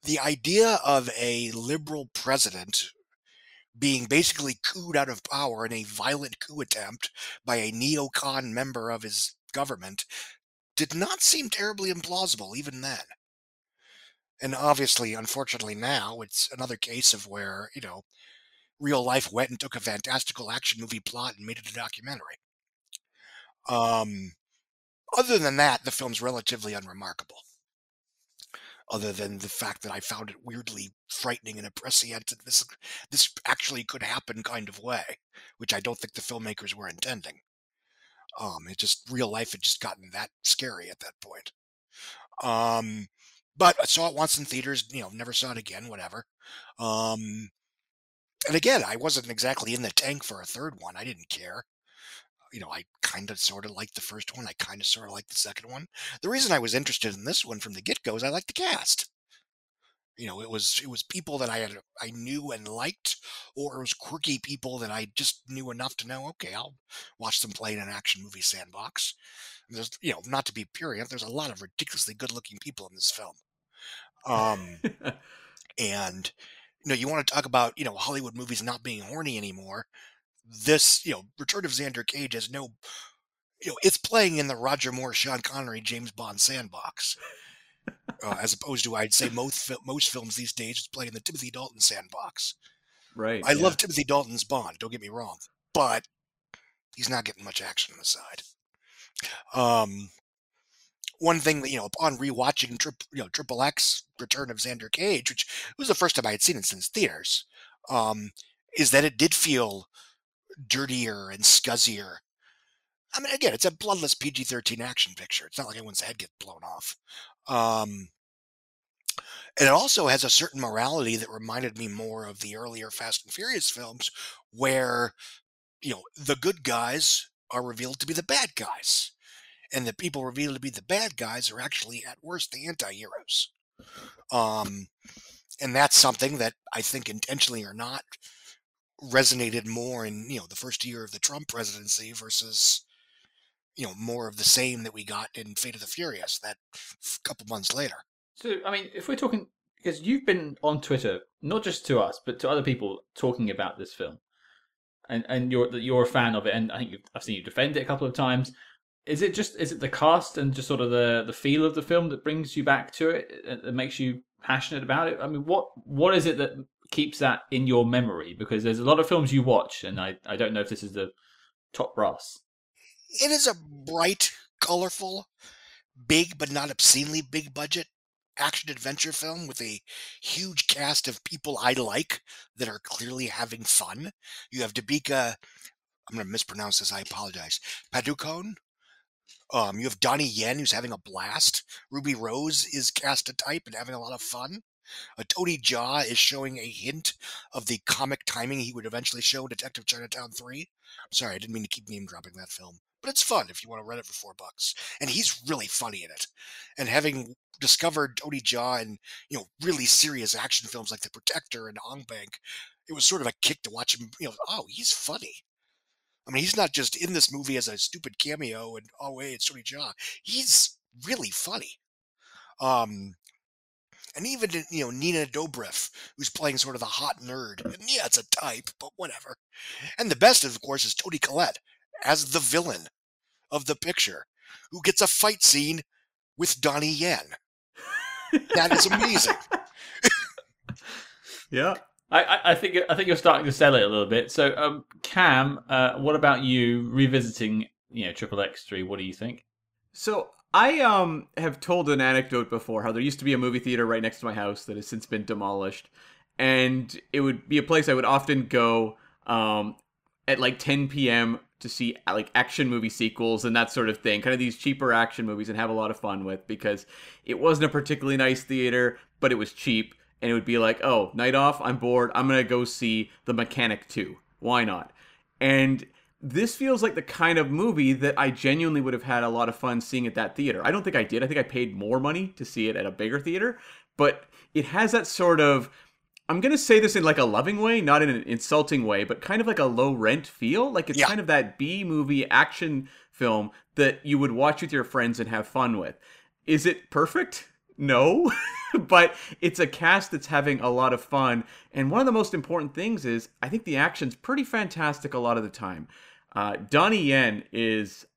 Speaker 3: The idea of a liberal president being basically cooed out of power in a violent coup attempt by a neocon member of his government did not seem terribly implausible even then. And obviously, unfortunately, now it's another case of where, you know, real life went and took a fantastical action movie plot and made it a documentary. Um, other than that, the film's relatively unremarkable. Other than the fact that I found it weirdly frightening and prescient that this this actually could happen kind of way, which I don't think the filmmakers were intending. Um, it just real life had just gotten that scary at that point. Um, but I saw it once in theaters, you know, never saw it again, whatever. Um, and again, I wasn't exactly in the tank for a third one. I didn't care. You know, I kind of sort of liked the first one. I kind of sort of liked the second one. The reason I was interested in this one from the get go is I liked the cast. You know, it was it was people that I had I knew and liked, or it was quirky people that I just knew enough to know. Okay, I'll watch them play in an action movie sandbox. And there's you know, not to be purient, there's a lot of ridiculously good looking people in this film. Um, and you know, you want to talk about you know Hollywood movies not being horny anymore. This you know, Return of Xander Cage has no, you know, it's playing in the Roger Moore, Sean Connery, James Bond sandbox. Uh, as opposed to, I'd say most most films these days is playing in the Timothy Dalton sandbox.
Speaker 2: Right.
Speaker 3: I
Speaker 2: yeah.
Speaker 3: love Timothy Dalton's Bond. Don't get me wrong, but he's not getting much action on the side. Um, one thing that you know, upon rewatching Trip, you know, Triple X Return of Xander Cage, which was the first time I had seen it since theaters, um, is that it did feel dirtier and scuzzier I mean, again, it's a bloodless PG-13 action picture. It's not like anyone's head gets blown off. Um, and it also has a certain morality that reminded me more of the earlier Fast and Furious films, where you know the good guys are revealed to be the bad guys, and the people revealed to be the bad guys are actually at worst the anti-heroes. Um, and that's something that I think intentionally or not resonated more in you know the first year of the Trump presidency versus you know more of the same that we got in Fate of the Furious that couple months later.
Speaker 1: So I mean, if we're talking because you've been on Twitter, not just to us but to other people talking about this film, and and you're you're a fan of it, and I think I've seen you defend it a couple of times. Is it just is it the cast and just sort of the the feel of the film that brings you back to it that makes you passionate about it? I mean, what what is it that keeps that in your memory? Because there's a lot of films you watch, and I I don't know if this is the top brass.
Speaker 3: It is a bright, colorful, big but not obscenely big budget action adventure film with a huge cast of people I like that are clearly having fun. You have Dabika, I'm going to mispronounce this, I apologize. Padukone. Um, you have Donnie Yen, who's having a blast. Ruby Rose is cast a type and having a lot of fun. Uh, Tony Jaa is showing a hint of the comic timing he would eventually show in Detective Chinatown 3. Sorry, I didn't mean to keep name dropping that film. But it's fun if you want to rent it for four bucks. And he's really funny in it. And having discovered Tony Jaa in, you know, really serious action films like The Protector and Ong Bak, it was sort of a kick to watch him, you know, oh, he's funny. I mean, he's not just in this movie as a stupid cameo and oh wait, it's Tony Jaa. He's really funny. Um, and even you know Nina Dobrev, who's playing sort of the hot nerd. And yeah, it's a type, but whatever. And the best, of course, is Toni Collette as the villain of the picture, who gets a fight scene with Donnie Yen. That is amazing.
Speaker 1: yeah. I, I think I think you're starting to sell it a little bit. So, um, Cam, uh, what about you revisiting, you know, Triple X Three? What do you think?
Speaker 2: So I um have told an anecdote before how there used to be a movie theater right next to my house that has since been demolished, and it would be a place I would often go um at like 10 p.m. to see like action movie sequels and that sort of thing, kind of these cheaper action movies and have a lot of fun with because it wasn't a particularly nice theater, but it was cheap and it would be like, oh, night off, I'm bored, I'm gonna go see The Mechanic 2. Why not? And this feels like the kind of movie that I genuinely would have had a lot of fun seeing at that theater. I don't think I did. I think I paid more money to see it at a bigger theater, but it has that sort of I'm going to say this in like a loving way, not in an insulting way, but kind of like a low rent feel. Like it's yeah. kind of that B movie action film that you would watch with your friends and have fun with. Is it perfect? No, but it's a cast that's having a lot of fun. And one of the most important things is I think the action's pretty fantastic a lot of the time. Uh, Donnie Yen is,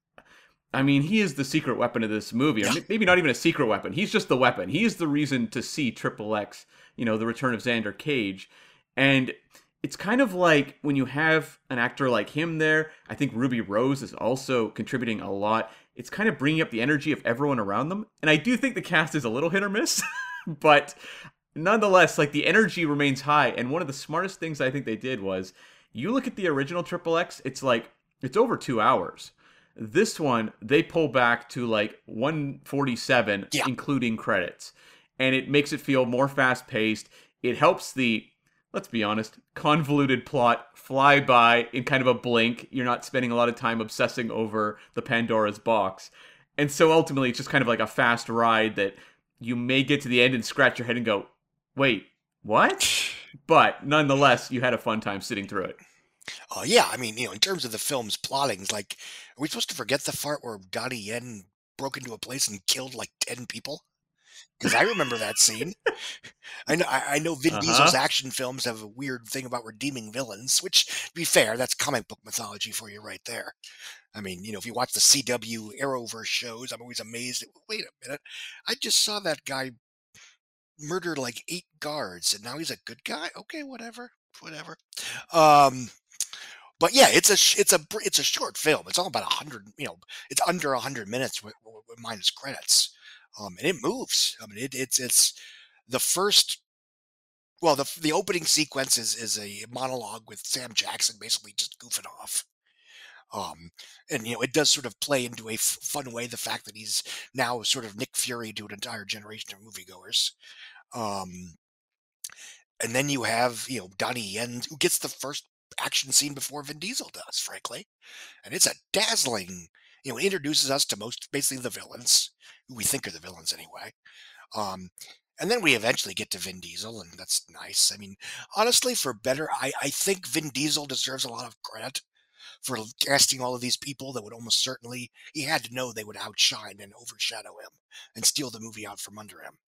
Speaker 2: I mean, he is the secret weapon of this movie. Or maybe not even a secret weapon. He's just the weapon. He is the reason to see Triple X, you know, the return of Xander Cage. And it's kind of like when you have an actor like him there, I think Ruby Rose is also contributing a lot. It's kind of bringing up the energy of everyone around them. And I do think the cast is a little hit or miss, but nonetheless, like the energy remains high. And one of the smartest things I think they did was you look at the original Triple X, it's like it's over two hours. This one they pull back to like 147, yeah. including credits, and it makes it feel more fast paced. It helps the let's be honest, convoluted plot fly by in kind of a blink. You're not spending a lot of time obsessing over the Pandora's box. And so ultimately, it's just kind of like a fast ride that you may get to the end and scratch your head and go, wait, what? But nonetheless, you had a fun time sitting through it.
Speaker 3: Oh yeah, I mean, you know, in terms of the film's plotting, it's like, are we supposed to forget the part where Donnie Yen broke into a place and killed like ten people? Because I remember that scene. I know, I, know Vin uh-huh. Diesel's action films have a weird thing about redeeming villains, which, to be fair, that's comic book mythology for you right there. I mean, you know, if you watch the CW Arrowverse shows, I'm always amazed. At, Wait a minute, I just saw that guy murder like eight guards, and now he's a good guy. Okay, whatever, whatever. Um, but yeah, it's a it's a it's a short film. It's all about a hundred, you know, it's under a hundred minutes with, with minus credits, um, and it moves. I mean, it, it's it's the first. Well, the the opening sequence is is a monologue with Sam Jackson basically just goofing off. Um, and you know, it does sort of play into a f- fun way the fact that he's now sort of Nick Fury to an entire generation of moviegoers. Um, and then you have you know Donnie Yen who gets the first action scene before Vin Diesel does, frankly, and it's a dazzling. You know, it introduces us to most basically the villains who we think are the villains anyway. Um, and then we eventually get to Vin Diesel, and that's nice. I mean, honestly, for better, I, I think Vin Diesel deserves a lot of credit for casting all of these people that would almost certainly, he had to know they would outshine and overshadow him and steal the movie out from under him.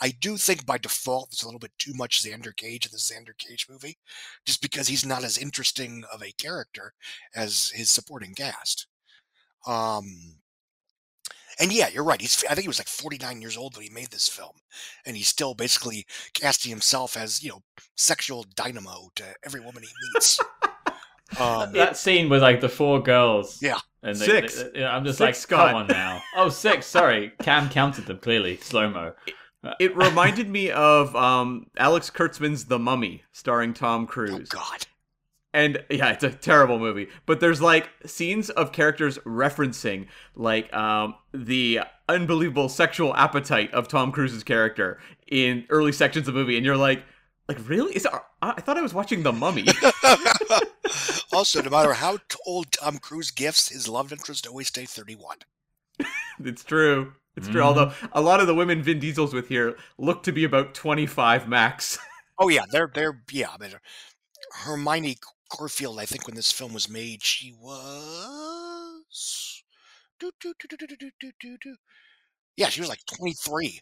Speaker 3: I do think by default there's a little bit too much Xander Cage in the Xander Cage movie, just because he's not as interesting of a character as his supporting cast. Um, and yeah, you're right. He's I think he was like 49 years old when he made this film, and he's still basically casting himself as you know sexual dynamo to every woman he meets.
Speaker 1: um, that scene with like the four girls.
Speaker 3: Yeah,
Speaker 1: and
Speaker 2: they, six.
Speaker 1: They, I'm just six, like, Scott. come on now. Oh, six. Sorry, Cam counted them clearly slow mo.
Speaker 2: It reminded me of um, Alex Kurtzman's The Mummy, starring Tom
Speaker 3: oh,
Speaker 2: Cruise.
Speaker 3: Oh God
Speaker 2: and yeah, it's a terrible movie. But there's like scenes of characters referencing like um, the unbelievable sexual appetite of Tom Cruise's character in early sections of the movie, and you're like, like really? Is I thought I was watching The Mummy.
Speaker 3: also, no matter how old Tom Cruise gifts, his love interest always stays 31.
Speaker 2: it's true. It's true. Mm. Although a lot of the women Vin Diesel's with here look to be about 25 max.
Speaker 3: oh yeah, they're they're yeah. I mean, Hermione Corfield, I think when this film was made, she was. Yeah, she was like 23.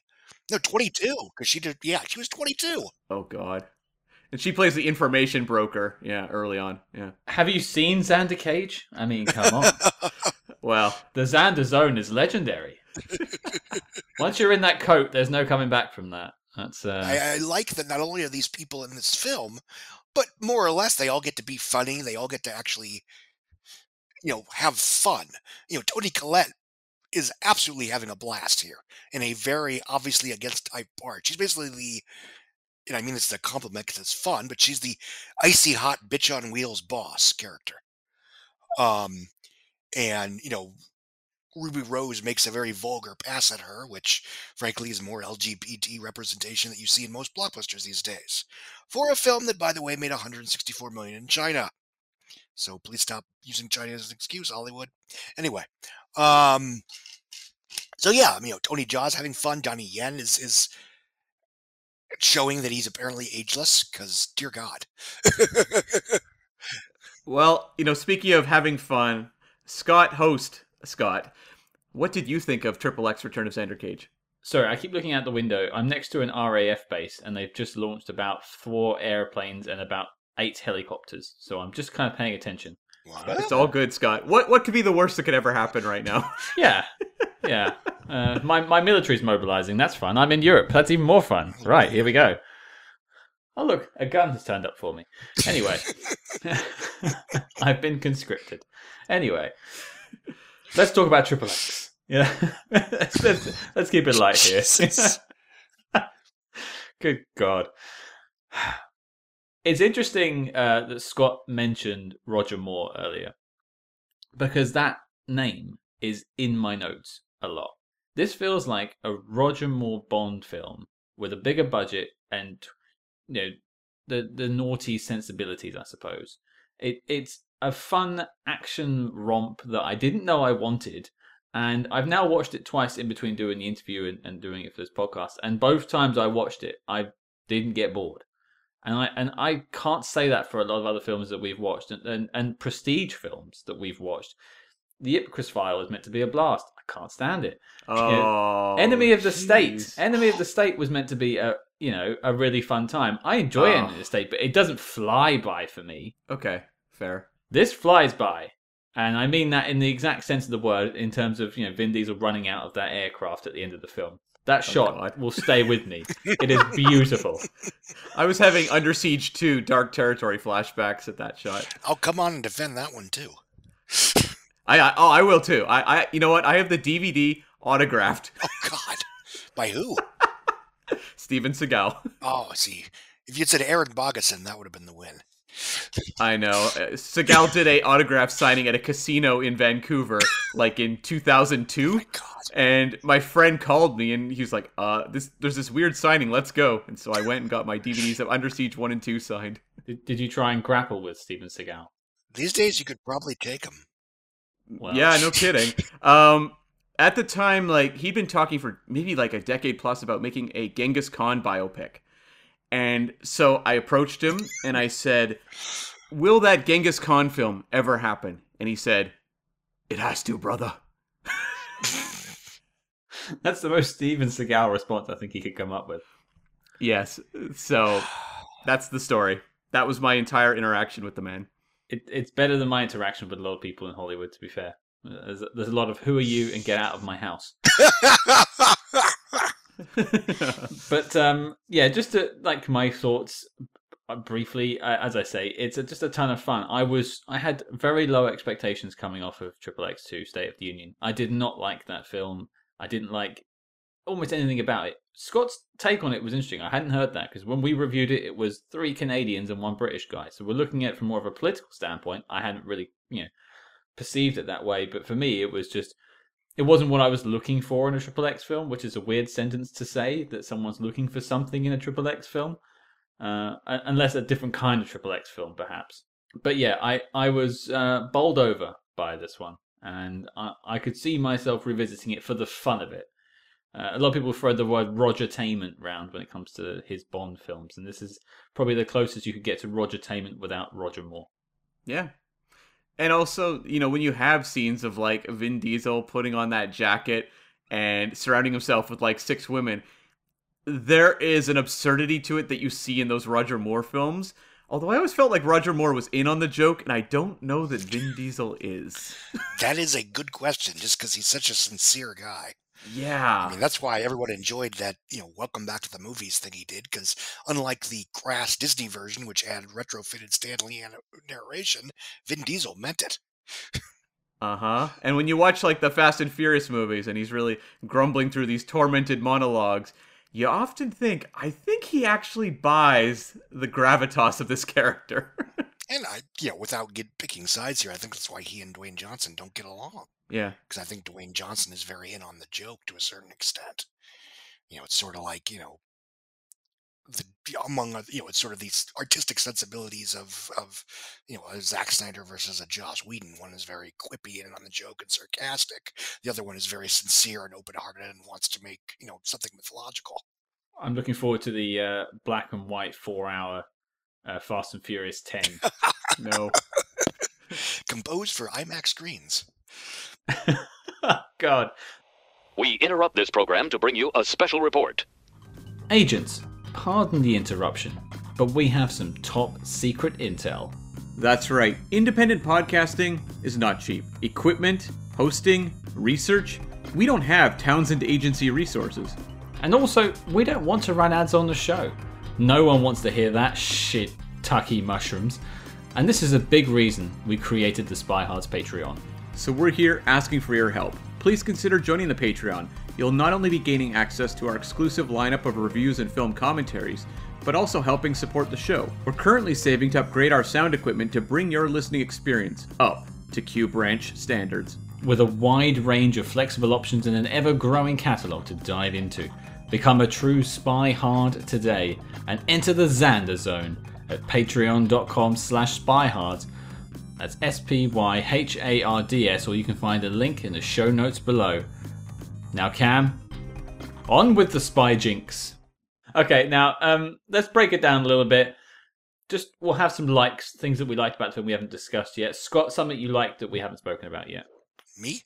Speaker 3: No, 22, because she did. Yeah, she was 22.
Speaker 2: Oh, God. And she plays the information broker. Yeah, early on. Yeah.
Speaker 1: Have you seen Xander Cage? I mean, come on.
Speaker 2: well,
Speaker 1: the Xander Zone is legendary. Once you're in that coat, there's no coming back from that. That's. Uh...
Speaker 3: I, I like that not only are these people in this film, but more or less they all get to be funny they all get to actually you know have fun. You know toni collette is absolutely having a blast here in a very obviously against type part. She's basically the and i mean this is a compliment because it's fun but she's the icy hot bitch on wheels boss character. Um and you know Ruby Rose makes a very vulgar pass at her, which frankly is more LGBT representation that you see in most blockbusters these days. For a film that, by the way, made 164 million in China. So please stop using China as an excuse, Hollywood. Anyway, um, so yeah, you know, Tony Jaa's having fun. Donnie Yen is is showing that he's apparently ageless. Because dear God.
Speaker 2: well, you know, speaking of having fun, Scott host Scott what did you think of Triple X Return of Xander Cage?
Speaker 1: Sorry, I keep looking out the window. I'm next to an RAF base, and they've just launched about four airplanes and about eight helicopters. So I'm just kind of paying attention.
Speaker 2: What? It's all good, Scott. What what could be the worst that could ever happen right now?
Speaker 1: yeah, yeah. Uh, my my military's mobilizing. That's fun. I'm in Europe. That's even more fun. Right here we go. Oh look, a gun has turned up for me. Anyway, I've been conscripted. Anyway, let's talk about Triple X. Yeah, let's, let's, let's keep it light here. Good God. It's interesting uh, that Scott mentioned Roger Moore earlier because that name is in my notes a lot. This feels like a Roger Moore Bond film with a bigger budget and you know the the naughty sensibilities, I suppose. It it's a fun action romp that I didn't know I wanted and I've now watched it twice in between doing the interview and, and doing it for this podcast. And both times I watched it, I didn't get bored. And I and I can't say that for a lot of other films that we've watched and, and, and prestige films that we've watched. The Ipcress file is meant to be a blast. I can't stand it.
Speaker 2: Oh, you know, oh,
Speaker 1: Enemy of the geez. State. Enemy of the State was meant to be a you know a really fun time. I enjoy oh. Enemy of the State, but it doesn't fly by for me.
Speaker 2: Okay, fair.
Speaker 1: This flies by. And I mean that in the exact sense of the word, in terms of you know Vin Diesel running out of that aircraft at the end of the film. That oh shot God. will stay with me. it is beautiful.
Speaker 2: I was having Under Siege 2 Dark Territory flashbacks at that shot.
Speaker 3: I'll come on and defend that one too.
Speaker 2: I, I oh I will too. I, I you know what? I have the DVD autographed.
Speaker 3: Oh God, by who?
Speaker 2: Steven Seagal.
Speaker 3: Oh, see, if you'd said Eric Bogosian, that would have been the win.
Speaker 2: I know. Uh, Seagal did a autograph signing at a casino in Vancouver, like in 2002.
Speaker 3: God.
Speaker 2: And my friend called me and he was like, "Uh, this there's this weird signing. Let's go." And so I went and got my DVDs of Under Siege one and two signed.
Speaker 1: Did, did you try and grapple with Steven Seagal?
Speaker 3: These days, you could probably take him.
Speaker 2: Yeah, no kidding. um, at the time, like he'd been talking for maybe like a decade plus about making a Genghis Khan biopic, and so I approached him and I said, "Will that Genghis Khan film ever happen?" And he said, "It has to, brother."
Speaker 1: That's the most Steven Seagal response I think he could come up with.
Speaker 2: Yes. So that's the story. That was my entire interaction with the man.
Speaker 1: It, it's better than my interaction with a lot of people in Hollywood, to be fair. There's, there's a lot of who are you and get out of my house. but um, yeah, just to, like my thoughts uh, briefly, uh, as I say, it's a, just a ton of fun. I was I had very low expectations coming off of Triple X Two State of the Union. I did not like that film. I didn't like almost anything about it. Scott's take on it was interesting. I hadn't heard that because when we reviewed it, it was three Canadians and one British guy. So we're looking at it from more of a political standpoint. I hadn't really, you know, perceived it that way. But for me, it was just, it wasn't what I was looking for in a Triple X film, which is a weird sentence to say that someone's looking for something in a Triple X film, uh, unless a different kind of Triple X film, perhaps. But yeah, I I was uh, bowled over by this one, and I, I could see myself revisiting it for the fun of it. Uh, a lot of people throw the word Roger Tainment round when it comes to his Bond films, and this is probably the closest you could get to Roger Tainment without Roger Moore.
Speaker 2: Yeah. And also, you know, when you have scenes of like Vin Diesel putting on that jacket and surrounding himself with like six women, there is an absurdity to it that you see in those Roger Moore films. Although I always felt like Roger Moore was in on the joke, and I don't know that Vin Diesel is.
Speaker 3: that is a good question, just because he's such a sincere guy. I
Speaker 2: Yeah.
Speaker 3: mean, that's why everyone enjoyed that, you know, Welcome Back to the Movies thing he did, because unlike the crass Disney version, which had retrofitted Stanley narration, Vin Diesel meant it.
Speaker 2: Uh huh. And when you watch like the Fast and Furious movies and he's really grumbling through these tormented monologues, you often think, I think he actually buys the gravitas of this character.
Speaker 3: And I, you know, without get, picking sides here, I think that's why he and Dwayne Johnson don't get along.
Speaker 2: yeah.
Speaker 3: Because I think Dwayne Johnson is very in on the joke to a certain extent. You know, it's sort of like, you know, the among you know, it's sort of these artistic sensibilities of of you know a Zack Snyder versus a Joss Whedon. One is very quippy and on the joke and sarcastic. The other one is very sincere and open hearted and wants to make you know something mythological.
Speaker 1: I'm looking forward to the uh, black and white four hour uh, Fast and Furious 10.
Speaker 2: No.
Speaker 3: Composed for IMAX screens.
Speaker 1: God.
Speaker 4: We interrupt this program to bring you a special report.
Speaker 1: Agents, pardon the interruption, but we have some top secret intel.
Speaker 2: That's right. Independent podcasting is not cheap. Equipment, hosting, research. We don't have Townsend Agency resources.
Speaker 1: And also, we don't want to run ads on the show. No one wants to hear that shit, tucky mushrooms. And this is a big reason we created the Spy Hards Patreon.
Speaker 2: So we're here asking for your help. Please consider joining the Patreon. You'll not only be gaining access to our exclusive lineup of reviews and film commentaries, but also helping support the show. We're currently saving to upgrade our sound equipment to bring your listening experience up to Q Branch standards.
Speaker 1: with a wide range of flexible options and an ever growing catalogue to dive into. Become a true spy hard today and enter the Xander zone at patreon.com slash spyhards. That's S-P-Y-H-A-R-D-S or you can find a link in the show notes below. Now Cam, on with the spy jinx. Okay, now um, let's break it down a little bit. Just we'll have some likes, things that we liked about the film we haven't discussed yet. Scott, something you liked that we haven't spoken about yet.
Speaker 3: Me?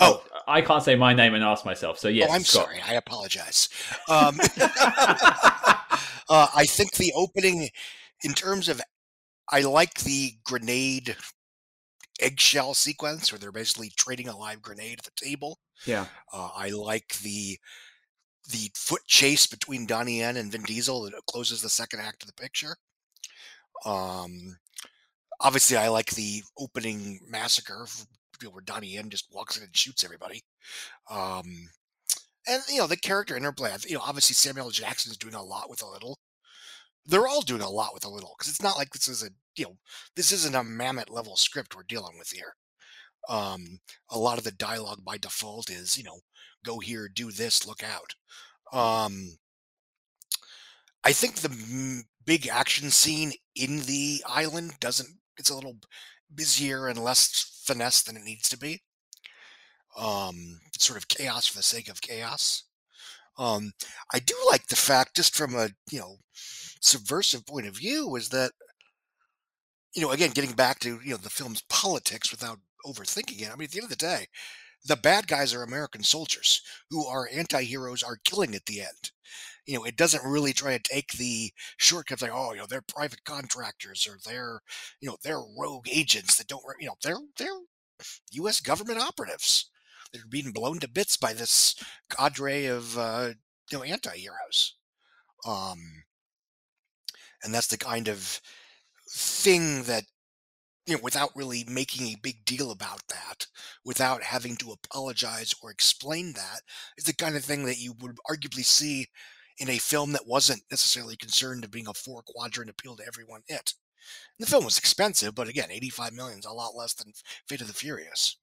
Speaker 3: Oh,
Speaker 1: I can't say my name and ask myself. So yes,
Speaker 3: oh, I'm
Speaker 1: Scott.
Speaker 3: sorry. I apologize. Um, uh, I think the opening, in terms of, I like the grenade eggshell sequence where they're basically trading a live grenade at the table.
Speaker 2: Yeah.
Speaker 3: Uh, I like the the foot chase between Donnie Yen and Vin Diesel that closes the second act of the picture. Um, obviously, I like the opening massacre where Donnie Yen just walks in and shoots everybody. Um, and you know the character interplay. You know, obviously Samuel Jackson is doing a lot with a little. they're all doing a lot with a little because it's not like this is a you know this isn't a mammoth level script we're dealing with here. Um, a lot of the dialogue by default is you know go here, do this, look out. Um, I think the m- big action scene in the island doesn't. It's a little busier and less finesse than it needs to be. Um, sort of chaos for the sake of chaos. Um, I do like the fact, just from a you know subversive point of view, is that you know again getting back to you know the film's politics without overthinking it. I mean, at the end of the day, the bad guys are American soldiers who are anti-heroes are killing at the end. You know, it doesn't really try to take the shortcuts like, oh, you know, they're private contractors or they're, you know, they're rogue agents that don't, you know, they're they're U.S. government operatives. They're being blown to bits by this cadre of uh, you know anti-heroes. Um, and that's the kind of thing that you know, without really making a big deal about that, without having to apologize or explain that, is the kind of thing that you would arguably see in a film that wasn't necessarily concerned of being a four quadrant appeal to everyone. It. And the film was expensive, but again, 85 million is a lot less than Fate of the Furious.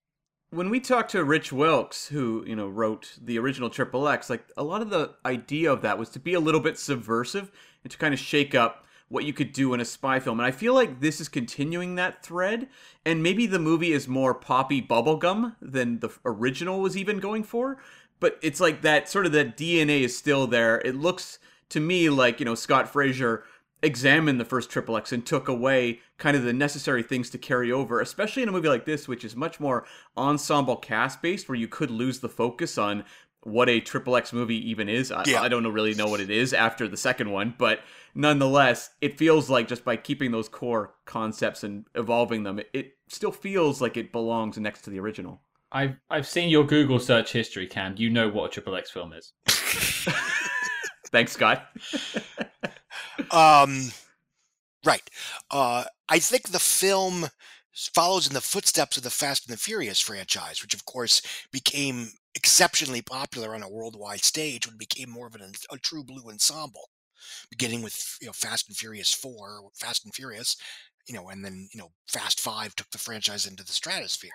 Speaker 2: When we talked to Rich Wilkes, who you know wrote the original Triple X, like a lot of the idea of that was to be a little bit subversive and to kind of shake up what you could do in a spy film. And I feel like this is continuing that thread. And maybe the movie is more poppy bubblegum than the original was even going for. But it's like that sort of that DNA is still there. It looks to me like, you know, Scott Frazier examined the first Triple X and took away kind of the necessary things to carry over, especially in a movie like this, which is much more ensemble cast based, where you could lose the focus on what a triple X movie even is. I,
Speaker 3: Yeah.
Speaker 2: I don't know, really know what it is after the second one, but nonetheless, it feels like just by keeping those core concepts and evolving them, it, it still feels like it belongs next to the original.
Speaker 1: I've I've seen your Google search history, Cam. You know what a triple X film is.
Speaker 2: Thanks, Scott.
Speaker 3: Um, right. Uh, I think the film follows in the footsteps of the Fast and the Furious franchise, which of course became exceptionally popular on a worldwide stage when it became more of an, a true blue ensemble, beginning with you know Fast and Furious Four, Fast and Furious, you know, and then you know Fast Five took the franchise into the stratosphere.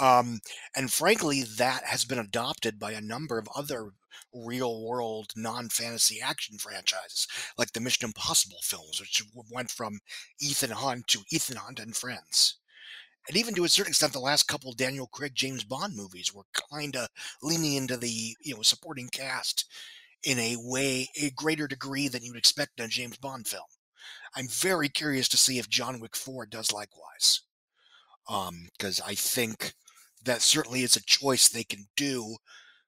Speaker 3: Um, and frankly, that has been adopted by a number of other real world non fantasy action franchises like the Mission Impossible films, which went from Ethan Hunt to Ethan Hunt and Friends. And even to a certain extent, the last couple Daniel Craig James Bond movies were kind of leaning into the you know supporting cast in a way, a greater degree than you'd expect in a James Bond film. I'm very curious to see if John Wick 4 does likewise, because I think that certainly is a choice they can do.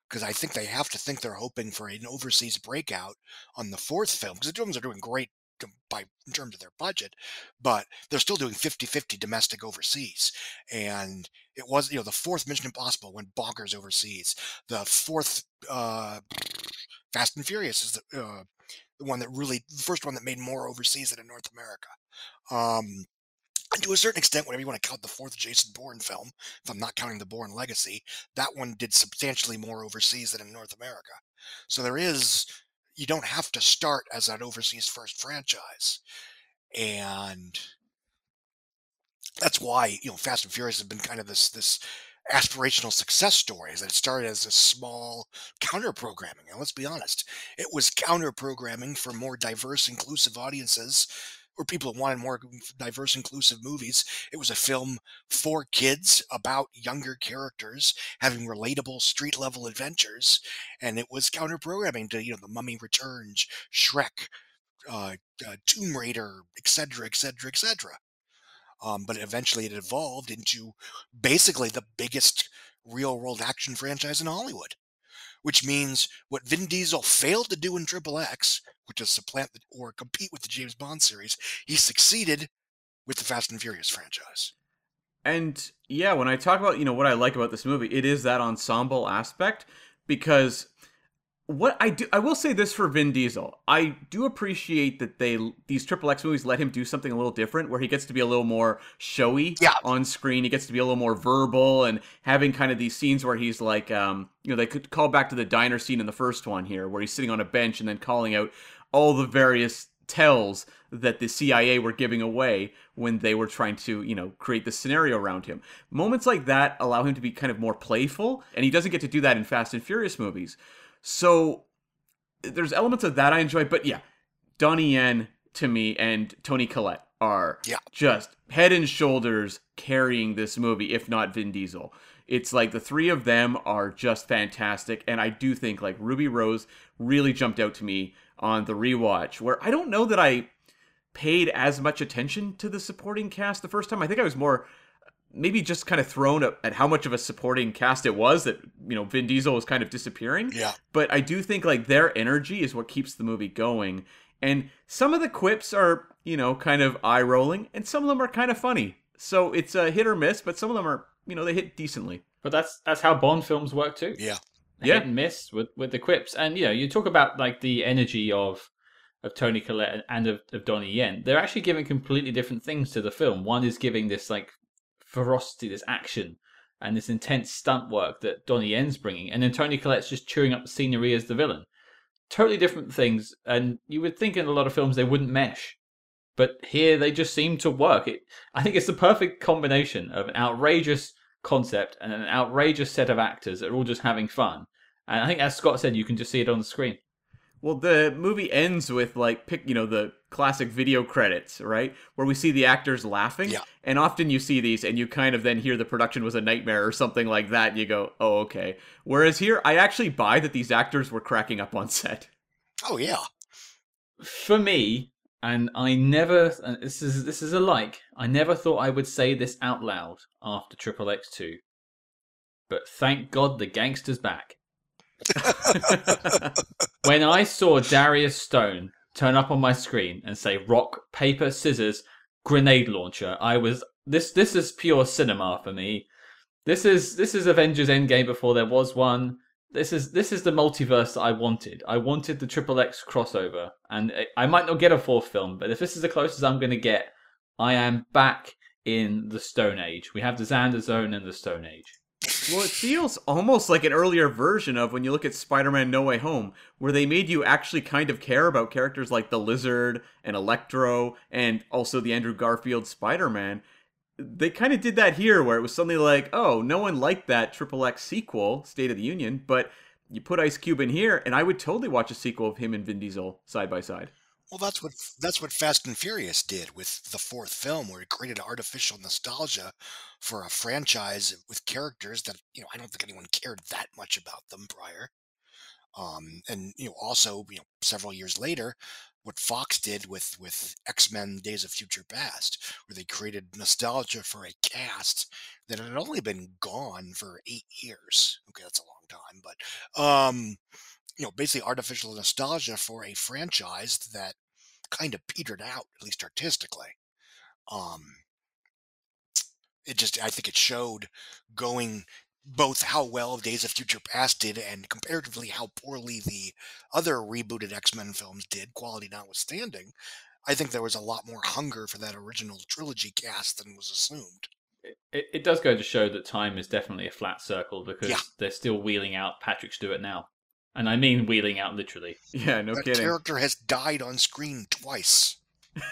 Speaker 3: Because I think they have to think they're hoping for an overseas breakout on the fourth film because the films are doing great to- by in terms of their budget, but they're still doing 50-50 domestic overseas. And it was you know the fourth Mission Impossible went bonkers overseas. The fourth uh, Fast and Furious is the uh, the one that really the first one that made more overseas than in North America. Um, and to a certain extent, whenever you want to count the fourth Jason Bourne film, if I'm not counting the Bourne Legacy, that one did substantially more overseas than in North America. So there is, you don't have to start as an overseas first franchise. And that's why, you know, Fast and Furious has been kind of this, this aspirational success story is that it started as a small counter programming. And let's be honest, it was counter programming for more diverse, inclusive audiences or people that wanted more diverse, inclusive movies. It was a film for kids about younger characters having relatable street level adventures, and it was counter programming to you know the Mummy Returns, Shrek, uh, uh, Tomb Raider, etc., etc., etc. But eventually, it evolved into basically the biggest real world action franchise in Hollywood. Which means what Vin Diesel failed to do in Triple X, which is supplant the, or compete with the James Bond series, he succeeded with the Fast and Furious franchise.
Speaker 2: And yeah, when I talk about, you know, what I like about this movie, it is that ensemble aspect because what I do I will say this for Vin Diesel. I do appreciate that they these Triple X movies let him do something a little different where he gets to be a little more showy
Speaker 3: Yeah.
Speaker 2: on screen. He gets to be a little more verbal and having kind of these scenes where he's like um, you know, they could call back to the diner scene in the first one here where he's sitting on a bench and then calling out all the various tells that the CIA were giving away when they were trying to, you know, create the scenario around him. Moments like that allow him to be kind of more playful, and he doesn't get to do that in Fast and Furious movies. So there's elements of that I enjoy, but yeah, Donnie Yen to me and Toni Collette are
Speaker 3: Yeah.
Speaker 2: just head and shoulders carrying this movie, if not Vin Diesel. It's like the three of them are just fantastic, and I do think like Ruby Rose really jumped out to me on the rewatch, where I don't know that I paid as much attention to the supporting cast the first time. I think I was more maybe just kind of thrown at, at how much of a supporting cast it was that you know Vin Diesel was kind of disappearing.
Speaker 3: Yeah.
Speaker 2: But I do think like their energy is what keeps the movie going. And some of the quips are, you know, kind of eye rolling, and some of them are kind of funny. So it's a hit or miss, but some of them are, you know, they hit decently.
Speaker 1: But that's that's how Bond films work too.
Speaker 3: Yeah.
Speaker 2: Yeah.
Speaker 1: hit and miss with with the quips. And you know, you talk about like the energy of of Toni Collette and- of, of Donnie Yen. They're actually giving completely different things to the film. One is giving this like ferocity, this action, and this intense stunt work that Donnie Yen's bringing, and then Toni Collette's just chewing up the scenery as the villain. Totally different things, and you would think in a lot of films they wouldn't mesh. But here they just seem to work. It, I think it's the perfect combination of an outrageous concept and an outrageous set of actors that are all just having fun. And I think, as Scott said, you can just see it on the screen.
Speaker 2: Well, the movie ends with like pick, you know, the classic video credits, right? Where we see the actors laughing.
Speaker 3: Yeah.
Speaker 2: And often you see these and you kind of then hear the production was a nightmare or something like that, and you go, "Oh, okay." Whereas here I actually buy that these actors were cracking up on set.
Speaker 3: Oh yeah.
Speaker 1: For me, and I never, and this is this is a like, I never thought I would say this out loud after Triple X Two. But thank God the gangster's back. when I saw Darius Stone turn up on my screen and say rock, paper, scissors, grenade launcher, I was this this is pure cinema for me. This is this is Avengers Endgame before there was one. This is this is the multiverse that I wanted. I wanted the Triple X crossover, and I- might not get a fourth film, but if this is the closest I'm going to get, I am back in the Stone Age. We have the Xander Zone and the Stone Age.
Speaker 2: Well, it feels almost like an earlier version of when you look at Spider-Man No Way Home, where they made you actually kind of care about characters like the Lizard and Electro and also the Andrew Garfield Spider-Man. They kind of did that here where it was suddenly like, oh, no one liked that Triple X sequel, State of the Union, but you put Ice Cube in here, and I would totally watch a sequel of him and Vin Diesel side by side.
Speaker 3: Well, that's what that's what Fast and Furious did with the fourth film, where it created artificial nostalgia for a franchise with characters that you know I don't think anyone cared that much about them prior. Um, and you know, also you know, several years later, what Fox did with with X Men: Days of Future Past, where they created nostalgia for a cast that had only been gone for eight years. Okay, that's a long time, but um, you know, basically artificial nostalgia for a franchise that kind of petered out, at least artistically. Um, it just, I think it showed going both how well Days of Future Past did and comparatively how poorly the other rebooted X Men films did, quality notwithstanding. I think there was a lot more hunger for that original trilogy cast than was assumed.
Speaker 1: It, it does go to show that time is definitely a flat circle because
Speaker 3: Yeah.
Speaker 1: they're still wheeling out Patrick Stewart now. And I mean wheeling out literally.
Speaker 2: Yeah, no
Speaker 3: that
Speaker 2: kidding.
Speaker 3: character has died on screen twice.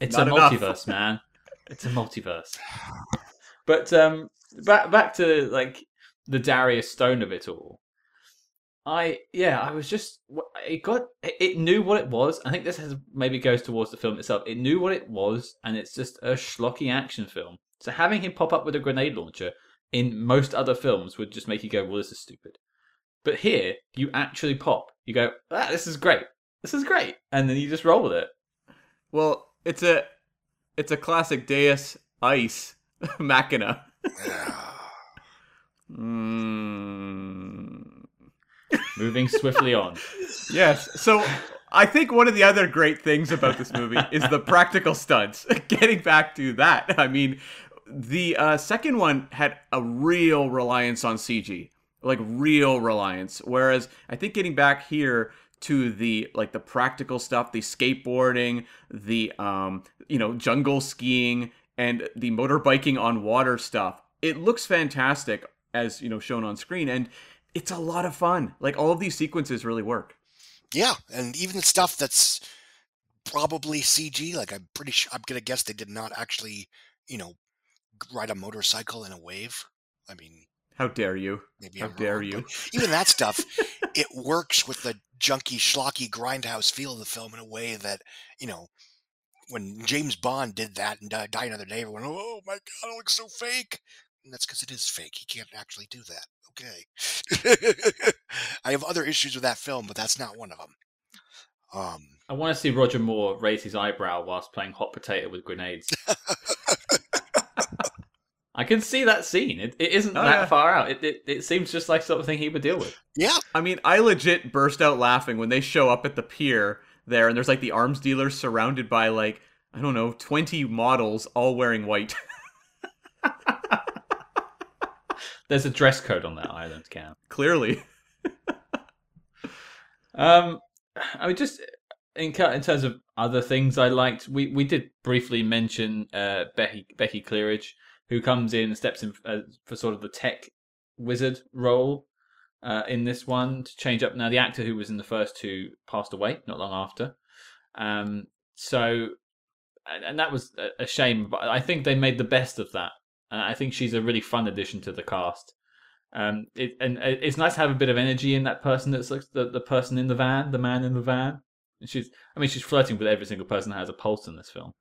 Speaker 1: It's
Speaker 2: Not
Speaker 1: a
Speaker 2: enough.
Speaker 1: multiverse, man. It's a multiverse. But um back back to like the Darius Stone of it all. I yeah, I was just it got it knew what it was. I think this has maybe goes towards the film itself. It knew what it was, and it's just a schlocky action film. So having him pop up with a grenade launcher in most other films would just make you go, "Well, this is stupid." But here, you actually pop. You go, "Ah, this is great. This is great," and then you just roll with it.
Speaker 2: Well, it's a it's a classic Deus Ice Machina. Mm.
Speaker 1: Moving swiftly on.
Speaker 2: Yes. So I think one of the other great things about this movie is the practical stunts. Getting back to that, I mean, the uh, second one had a real reliance on CG, like real reliance. Whereas I think getting back here to the like the practical stuff, the skateboarding, the um, you know, jungle skiing, and the motorbiking on water stuff, it looks fantastic as you know shown on screen, and it's a lot of fun. Like all of these sequences really work.
Speaker 3: Yeah, and even the stuff that's probably CG. Like I'm pretty sure. I'm gonna guess they did not actually, you know, ride a motorcycle in a wave. I mean,
Speaker 2: How dare you?
Speaker 3: maybe
Speaker 2: How
Speaker 3: I'm
Speaker 2: dare
Speaker 3: wrong,
Speaker 2: you.
Speaker 3: even that stuff, it works with the junky, schlocky grindhouse feel of the film in a way that you know. When James Bond did that and Die, Die Another Day, everyone, oh my god, it looks so fake. And that's because it is fake. He can't actually do that. Okay. I have other issues with that film, but that's not one of them. Um,
Speaker 1: I want to see Roger Moore raise his eyebrow whilst playing hot potato with grenades. I can see that scene. It, it isn't
Speaker 2: Oh,
Speaker 1: that
Speaker 2: yeah.
Speaker 1: far out. It, it it seems just like something he would deal with.
Speaker 3: yeah,
Speaker 2: I mean, I legit burst out laughing when they show up at the pier there, and there's like the arms dealers surrounded by like I don't know, twenty models all wearing white.
Speaker 1: There's a dress code on that island, Cam.
Speaker 2: Clearly,
Speaker 1: Um, I mean, just in in terms of other things I liked, we we did briefly mention uh, Becky Becky Clearidge, who comes in and steps in uh, for sort of the tech wizard role uh, in this one to change up. Now, the actor who was in the first two passed away not long after, um, so and, and that was a, a shame. But I think they made the best of that. And I think she's a really fun addition to the cast. Um, it, and uh, it's nice to have a bit of energy in that person that's like the, the person in the van, the man in the van. And she's, I mean, she's flirting with every single person that has a pulse in this film.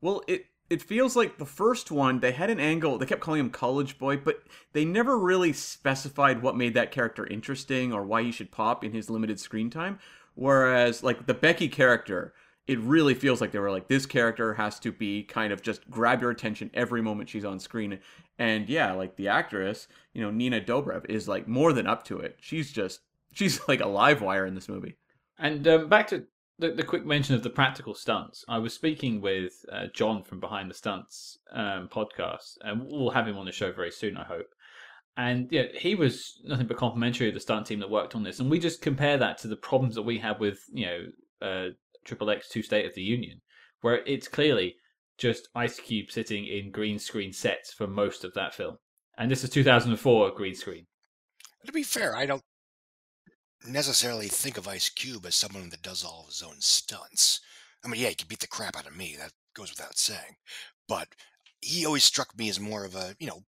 Speaker 2: well, it it feels like the first one they had an angle. They kept calling him college boy, but they never really specified what made that character interesting or why he should pop in his limited screen time. Whereas, like the Becky character, it really feels like they were like this character has to be kind of just grab your attention every moment she's on screen. And yeah, like the actress, you know, Nina Dobrev is like more than up to it. She's just she's like a live wire in this movie.
Speaker 1: And um, back to the, the quick mention of the practical stunts. I was speaking with uh, John from Behind the Stunts um, podcast, and we'll have him on the show very soon, I hope. And yeah, he was nothing but complimentary of the stunt team that worked on this, and we just compare that to the problems that we have with you know uh, Triple X Two State of the Union, where it's clearly just Ice Cube sitting in green screen sets for most of that film, and this is 2004 green screen.
Speaker 3: to be fair, I don't necessarily think of Ice Cube as someone that does all of his own stunts. I mean, yeah, he can beat the crap out of me. That goes without saying. But he always struck me as more of a, you know,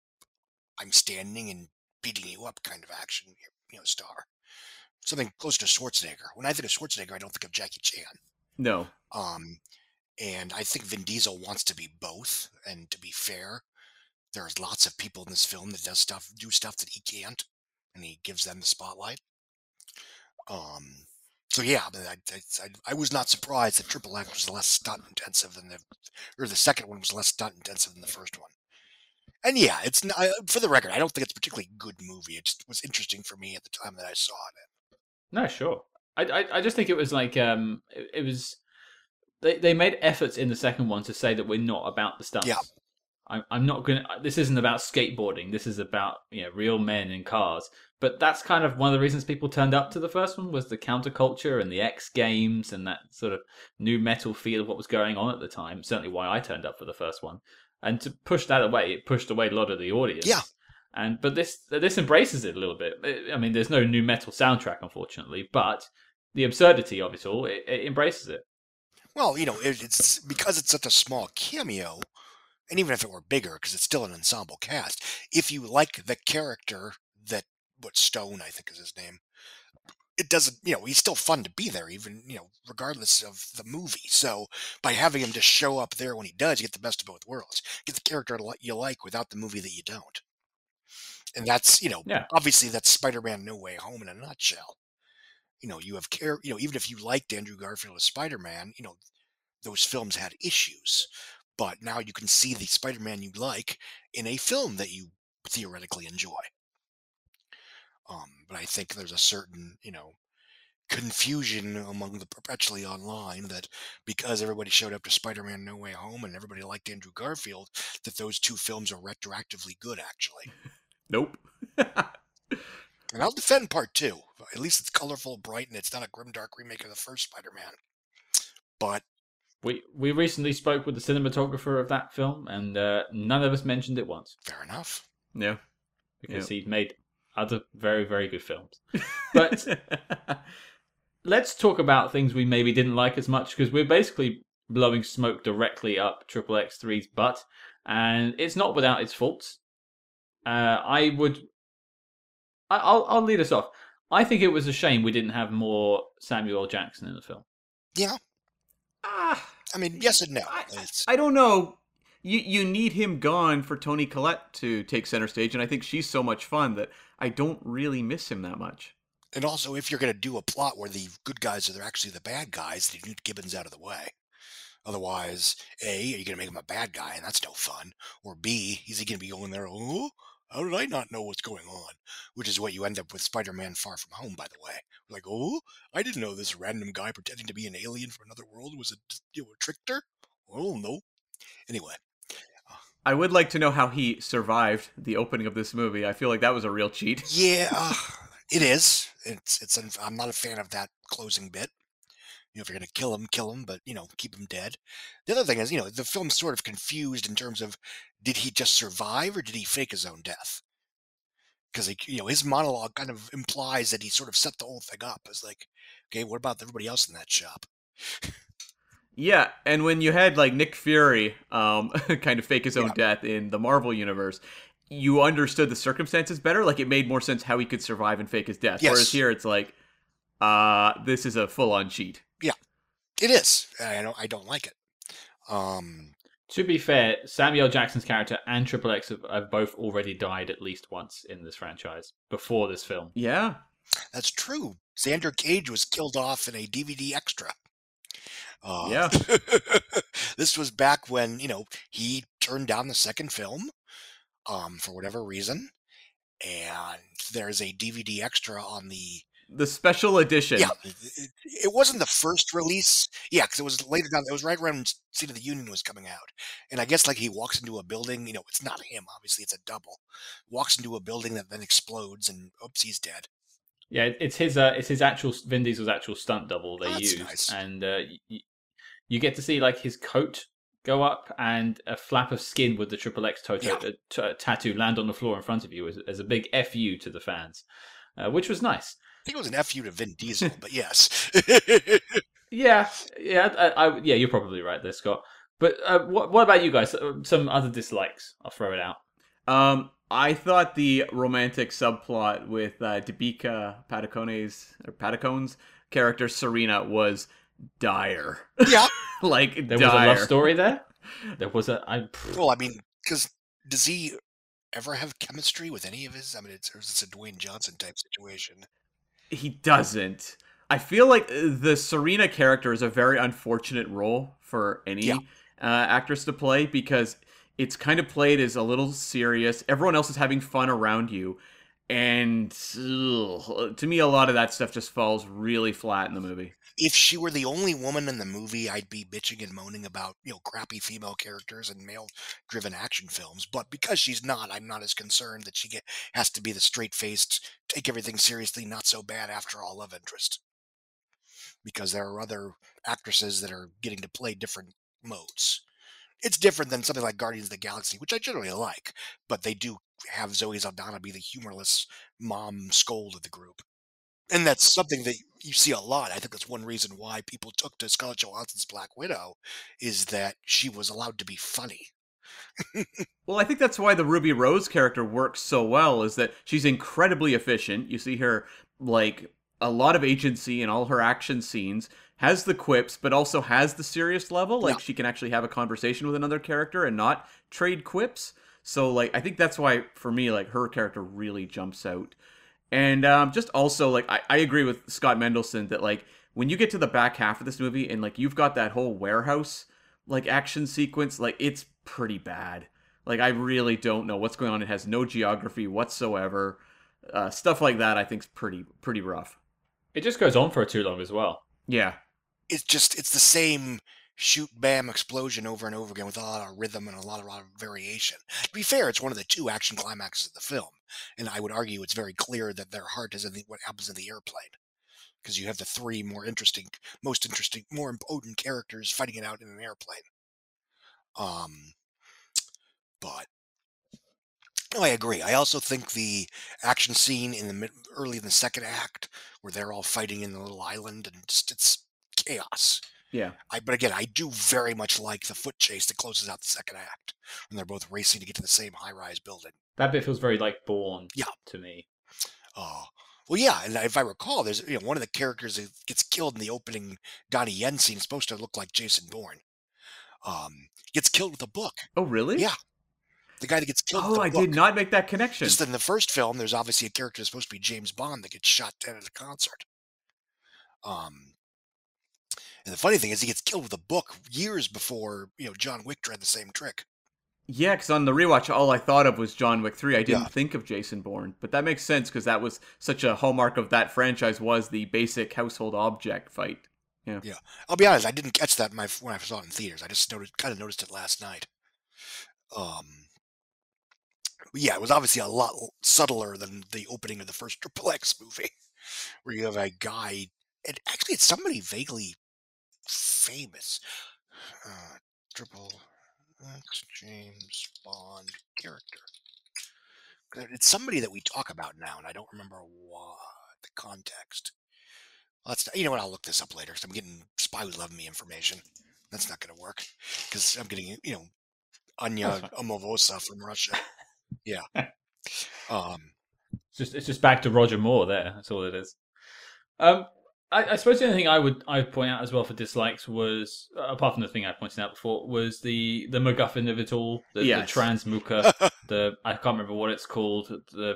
Speaker 3: I'm standing and beating you up kind of action, you know, star. Something closer to Schwarzenegger. When I think of Schwarzenegger, I don't think of Jackie Chan.
Speaker 2: No.
Speaker 3: Um, and I think Vin Diesel wants to be both. And to be fair, there's lots of people in this film that does stuff, do stuff that he can't, and he gives them the spotlight. Um, so yeah, I, I, I, was not surprised that Triple X was less stunt intensive than the, or the second one was less stunt intensive than the first one. And yeah, it's not, I- for the record, I don't think it's a particularly good movie. It just was interesting for me at the time that I saw it.
Speaker 1: No, sure. I, I, I just think it was like um, it, it was. They they made efforts in the second one to say that we're not about the stunts.
Speaker 3: Yeah.
Speaker 1: I'm I'm not gonna. This isn't about skateboarding. This is about you know real men in cars. But that's kind of one of the reasons people turned up to the first one was the counterculture and the X Games and that sort of new metal feel of what was going on at the time. Certainly, why I turned up for the first one. And to push that away, it pushed away a lot of the audience.
Speaker 3: Yeah.
Speaker 1: And but this this embraces it a little bit. I- mean, there's no new metal soundtrack, unfortunately, but the absurdity of it all, it, it embraces it.
Speaker 3: Well, you know, it, it's because it's such a small cameo, and even if it were bigger, because it's still an ensemble cast. If you like the character that what Stone, I think is his name, it doesn't. You know, he's still fun to be there, even you know, regardless of the movie. So by having him just show up there when he does, you get the best of both worlds. Get the character you like without the movie that you don't. And that's you know,
Speaker 1: Yeah.
Speaker 3: obviously that's Spider-Man: No Way Home in a nutshell. You know, you have care. You know, even if you liked Andrew Garfield as Spider-Man, you know, those films had issues. But now you can see the Spider-Man you like in a film that you theoretically enjoy. Um, but I think there's a certain, you know, confusion among the perpetually online that because everybody showed up to Spider-Man No Way Home and everybody liked Andrew Garfield, that those two films are retroactively good actually.
Speaker 2: Nope.
Speaker 3: And I'll defend part two. At least it's colorful, bright, and it's not a grimdark remake of the first Spider-Man. But
Speaker 1: We we recently spoke with the cinematographer of that film, and uh, none of us mentioned it once
Speaker 3: fair enough.
Speaker 2: yeah.
Speaker 1: because he'd made other very very good films. But let's talk about things we maybe didn't like as much because we're basically blowing smoke directly up Triple X3's butt, and it's not without its faults. Uh, I would. I, I'll I'll lead us off. I think it was a shame we didn't have more Samuel Jackson in the film.
Speaker 3: Yeah.
Speaker 2: Ah,
Speaker 3: I mean, yes and no.
Speaker 2: I, I don't know. You you need him gone for Toni Collette to take center stage, and I think she's so much fun that I don't really miss him that much.
Speaker 3: and also, if you're going to do a plot where the good guys are actually the bad guys, you need Gibbons out of the way. Otherwise, A, are you going to make him a bad guy, and that's no fun? Or B, is he going to be going there, oh, how did I not know what's going on? Which is what you end up with Spider Man Far From Home, by the way. Like, oh, I didn't know this random guy pretending to be an alien from another world was a, you know, a trickster. Oh, no. Anyway,
Speaker 2: I would like to know how he survived the opening of this movie. I feel like that was a real cheat.
Speaker 3: Yeah, uh, it is. It's it's. An, I'm not a fan of that closing bit. You know, if you're gonna kill him, kill him, but you know, keep him dead. The other thing is, you know, the film's sort of confused in terms of did he just survive or did he fake his own death? Because you know, his monologue kind of implies that he sort of set the whole thing up. It's like, okay, what about everybody else in that shop?
Speaker 2: Yeah, and when you had like Nick Fury um, kind of fake his own
Speaker 3: Yeah.
Speaker 2: death in the Marvel universe, you understood the circumstances better. Like it made more sense how he could survive and fake his death.
Speaker 3: Yes.
Speaker 2: Whereas here, it's like, uh, this is a full-on cheat.
Speaker 3: Yeah, it is. I don't. I don't like it. Um,
Speaker 1: To be fair, Samuel Jackson's character and Triple X have, have both already died at least once in this franchise before this film.
Speaker 2: Yeah,
Speaker 3: that's true. Xander Cage was killed off in a DVD extra. Uh,
Speaker 2: Yeah.
Speaker 3: this was back when you know he turned down the second film, um, for whatever reason, and there's a DVD extra on the
Speaker 2: the special edition.
Speaker 3: yeah. It, it- wasn't the first release, yeah, because it was later down. It was right around State of the Union was coming out, and I guess like he walks into a building. You know, it's not him. Obviously, it's a double. Walks into a building that then explodes, and oops, he's dead.
Speaker 1: Yeah, it's his. Uh, it's his actual Vin Diesel's actual stunt double they
Speaker 3: Oh, that's
Speaker 1: used,
Speaker 3: nice.
Speaker 1: and uh, y- you get to see like his coat go up and a flap of skin with the Triple X toto,
Speaker 3: Yeah.
Speaker 1: uh, t- uh, tattoo land on the floor in front of you as, as a big fu to the fans, uh, which was nice.
Speaker 3: I think it was an fu to Vin Diesel, but yes.
Speaker 1: Yeah, yeah, I, I, yeah. You're probably right there, Scott. But uh, what what about you guys? Uh, Some other dislikes? I'll throw it out.
Speaker 2: Um, I thought the romantic subplot with uh, Debika Patacone's or Patacone's character Serena was dire.
Speaker 3: yeah.
Speaker 2: like
Speaker 1: There
Speaker 2: dire.
Speaker 1: was a love story there. There was a. I,
Speaker 3: Well, I mean, because does he ever have chemistry with any of his? I mean, it's, or is this a Dwayne Johnson type situation?
Speaker 2: He doesn't. I feel like uh, the Serena character is a very unfortunate role for any
Speaker 3: Yeah.
Speaker 2: uh, actress to play because it's kind of played as a little serious. Everyone else is having fun around you, and ugh, to me, a lot of that stuff just falls really flat in the movie.
Speaker 3: If she were the only woman in the movie, I'd be bitching and moaning about you know crappy female characters and male-driven action films. But because she's not, I'm not as concerned that she get, has to be the straight-faced, take everything seriously, not so bad after all love interest. Because there are other actresses that are getting to play different modes. It's different than something like Guardians of the Galaxy, which I generally like, but they do have Zoe Saldana be the humorless mom scold of the group. And that's something that you see a lot. I think that's one reason why people took to Scarlett Johansson's Black Widow is that she was allowed to be funny.
Speaker 2: Well, I think that's why the Ruby Rose character works so well is that she's incredibly efficient. You see her like a lot of agency in all her action scenes, has the quips, but also has the serious level. Like
Speaker 3: Yeah.
Speaker 2: she can actually have a conversation with another character and not trade quips. So like I think that's why for me like her character really jumps out. And um, just also like I, I agree with Scott Mendelson that like when you get to the back half of this movie and like you've got that whole warehouse like action sequence, like it's pretty bad. Like I really don't know what's going on. It has no geography whatsoever. Uh, stuff like that I think's pretty pretty rough.
Speaker 1: it just goes on for too long as well.
Speaker 2: Yeah.
Speaker 3: It's just it's the same shoot bam explosion over and over again with a lot of rhythm and a lot of, lot of variation. To be fair, it's one of the two action climaxes of the film, and I would argue it's very clear that their heart is in the, what happens in the airplane. Because you have the three more interesting, most interesting, more important characters fighting it out in an airplane. Um, but No, I agree. I also think the action scene in the mid, early in the second act, where they're all fighting in the little island, and just it's chaos.
Speaker 2: Yeah.
Speaker 3: I, but again, I do very much like the foot chase that closes out the second act when they're both racing to get to the same high-rise building.
Speaker 1: That bit feels very like Bourne.
Speaker 3: Yeah.
Speaker 1: To me.
Speaker 3: Oh, well, yeah, and if I recall, there's you know one of the characters that gets killed in the opening Donnie Yen scene is supposed to look like Jason Bourne. Um, gets killed with a book.
Speaker 2: Oh, really?
Speaker 3: Yeah. The guy that gets killed.
Speaker 2: Oh, I
Speaker 3: book.
Speaker 2: did not make that connection.
Speaker 3: Just in the first film, there's obviously a character that's supposed to be James Bond that gets shot dead at a concert. Um, and the funny thing is, he gets killed with a book years before you know John Wick tried the same trick.
Speaker 2: Yeah, because on the rewatch, all I thought of was John Wick 3. I didn't
Speaker 3: Yeah.
Speaker 2: think of Jason Bourne. But that makes sense because that was such a hallmark of that franchise was the basic household object fight. Yeah, yeah.
Speaker 3: I'll be honest, I didn't catch that my, when I saw it in theaters. I just noticed, kind of noticed it last night. Um, yeah, it was obviously a lot subtler than the opening of the first Triple X movie, where you have a guy, and actually it's somebody vaguely famous. Uh, Triple X James Bond character. It's somebody that we talk about now, and I don't remember what the context. Let's. You know what? I'll look this up later. Cause I'm getting spy who's loving me information. That's not going to work because I'm getting you know Anya. Amasova from Russia. Yeah. Um.
Speaker 1: It's just it's just back to Roger Moore there. That's all it is. Um, I, I suppose the only thing I would I would point out as well for dislikes was uh, apart from the thing I pointed out before was the the MacGuffin of it all, the, the
Speaker 2: Yes.
Speaker 1: transmuka, the I can't remember what it's called, the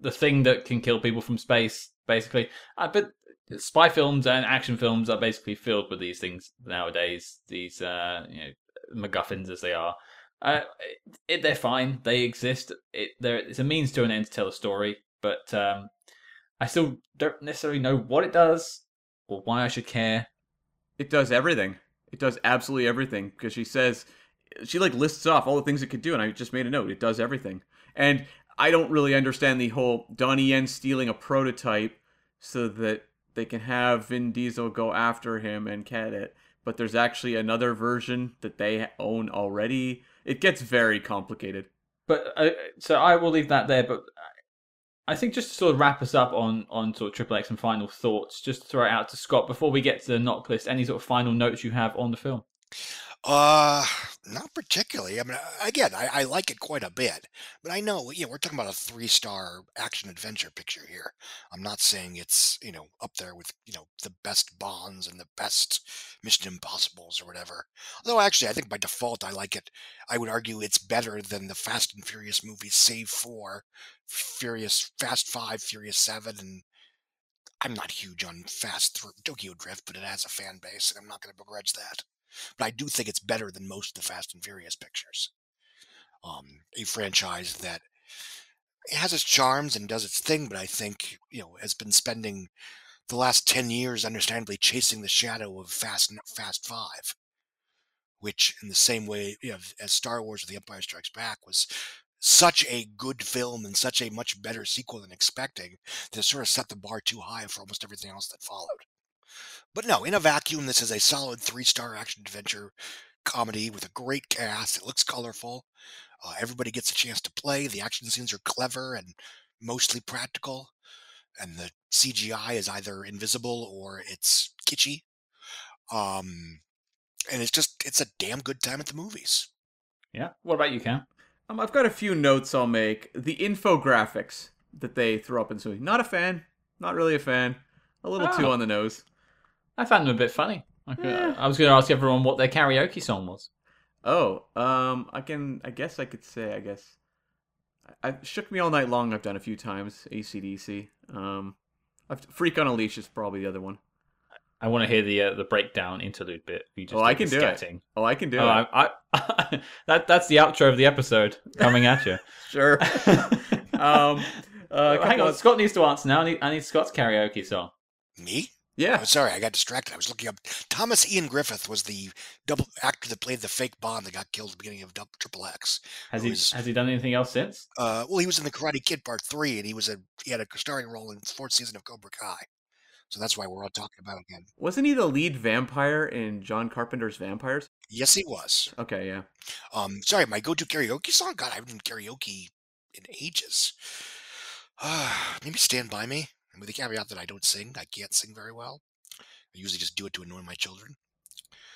Speaker 1: the thing that can kill people from space, basically. Uh, but spy films and action films are basically filled with these things nowadays. These uh, you know MacGuffins as they are. Uh, it, they're fine. They exist. It, they're, it's a means to an end to tell a story, but um, I still don't necessarily know what it does or why I should care.
Speaker 2: It does everything. It does absolutely everything because she says she like lists off all the things it could do, and I just made a note. It does everything, and I don't really understand the whole Donnie Yen stealing a prototype so that they can have Vin Diesel go after him and get it. But there's actually another version that they own already. It gets very complicated.
Speaker 1: But uh, so I will leave that there. But I think just to sort of wrap us up on on sort of Triple X and final thoughts, just throw it out to Scott before we get to the NOC list. Any sort of final notes you have on the film?
Speaker 3: Uh, not particularly. I mean, again, I, I like it quite a bit, but I know, you know, we're talking about a three-star action adventure picture here. I'm not saying it's, you know, up there with, you know, the best Bonds and the best Mission Impossibles or whatever. Although, actually, I think by default, I like it. I would argue it's better than the Fast and Furious movies, save for Furious, Fast Five, Furious Seven, and I'm not huge on Fast Tokyo Drift, but it has a fan base, and I'm not going to begrudge that but I do think it's better than most of the Fast and Furious pictures. Um, a franchise that has its charms and does its thing, but I think you know has been spending the last ten years, understandably, chasing the shadow of Fast Fast Five, which, in the same way you know, as Star Wars: or The Empire Strikes Back was such a good film and such a much better sequel than expecting that sort of set the bar too high for almost everything else that followed. But no, in a vacuum, this is a solid three star action adventure comedy with a great cast. It looks colorful. Uh, everybody gets a chance to play. The action scenes are clever and mostly practical. And the CGI is either invisible or it's kitschy. Um, and it's just, it's a damn good time at the movies.
Speaker 1: Yeah. What about you, Cam?
Speaker 2: Um, I've got a few notes I'll make. The infographics that they throw up in this movie. Not a fan. Not really a fan. A little too
Speaker 1: Oh.
Speaker 2: on the nose.
Speaker 1: I found them a bit funny. I, could-
Speaker 2: Eh.
Speaker 1: I was going to ask everyone what their karaoke song was.
Speaker 2: Oh, um, I can. I guess I could say. I guess. I, I shook me all night long. I've done a few times. ACDC. Um, I've, Freak on a Leash is probably the other one.
Speaker 1: I want to hear the uh, the breakdown interlude bit. You just
Speaker 2: Oh, I can do it. Oh, I can do
Speaker 1: Oh,
Speaker 2: it.
Speaker 1: I, I, that that's the outro of the episode coming at you.
Speaker 2: Sure. um, uh,
Speaker 1: Hang on,
Speaker 2: of-
Speaker 1: Scott needs to answer now. I need, I need Scott's karaoke song.
Speaker 3: Me?
Speaker 2: Yeah.
Speaker 3: Oh, sorry, I got distracted. I was looking up. Thomas Ian Griffith was the double actor that played the fake Bond that got killed at the beginning of Triple X.
Speaker 1: Has he
Speaker 3: is-
Speaker 1: has he done anything else since?
Speaker 3: Uh, well, he was in the Karate Kid Part Three, and he was a he had a starring role in the fourth season of Cobra Kai. So that's why we're all talking about him again.
Speaker 2: Wasn't he the lead vampire in John Carpenter's Vampires?
Speaker 3: Yes, he was.
Speaker 2: Okay, yeah.
Speaker 3: Um, sorry, my go-to karaoke song. God, I haven't done karaoke in ages. Uh, maybe Stand By Me, with the caveat that I don't sing. I can't sing very well. I usually just do it to annoy my children.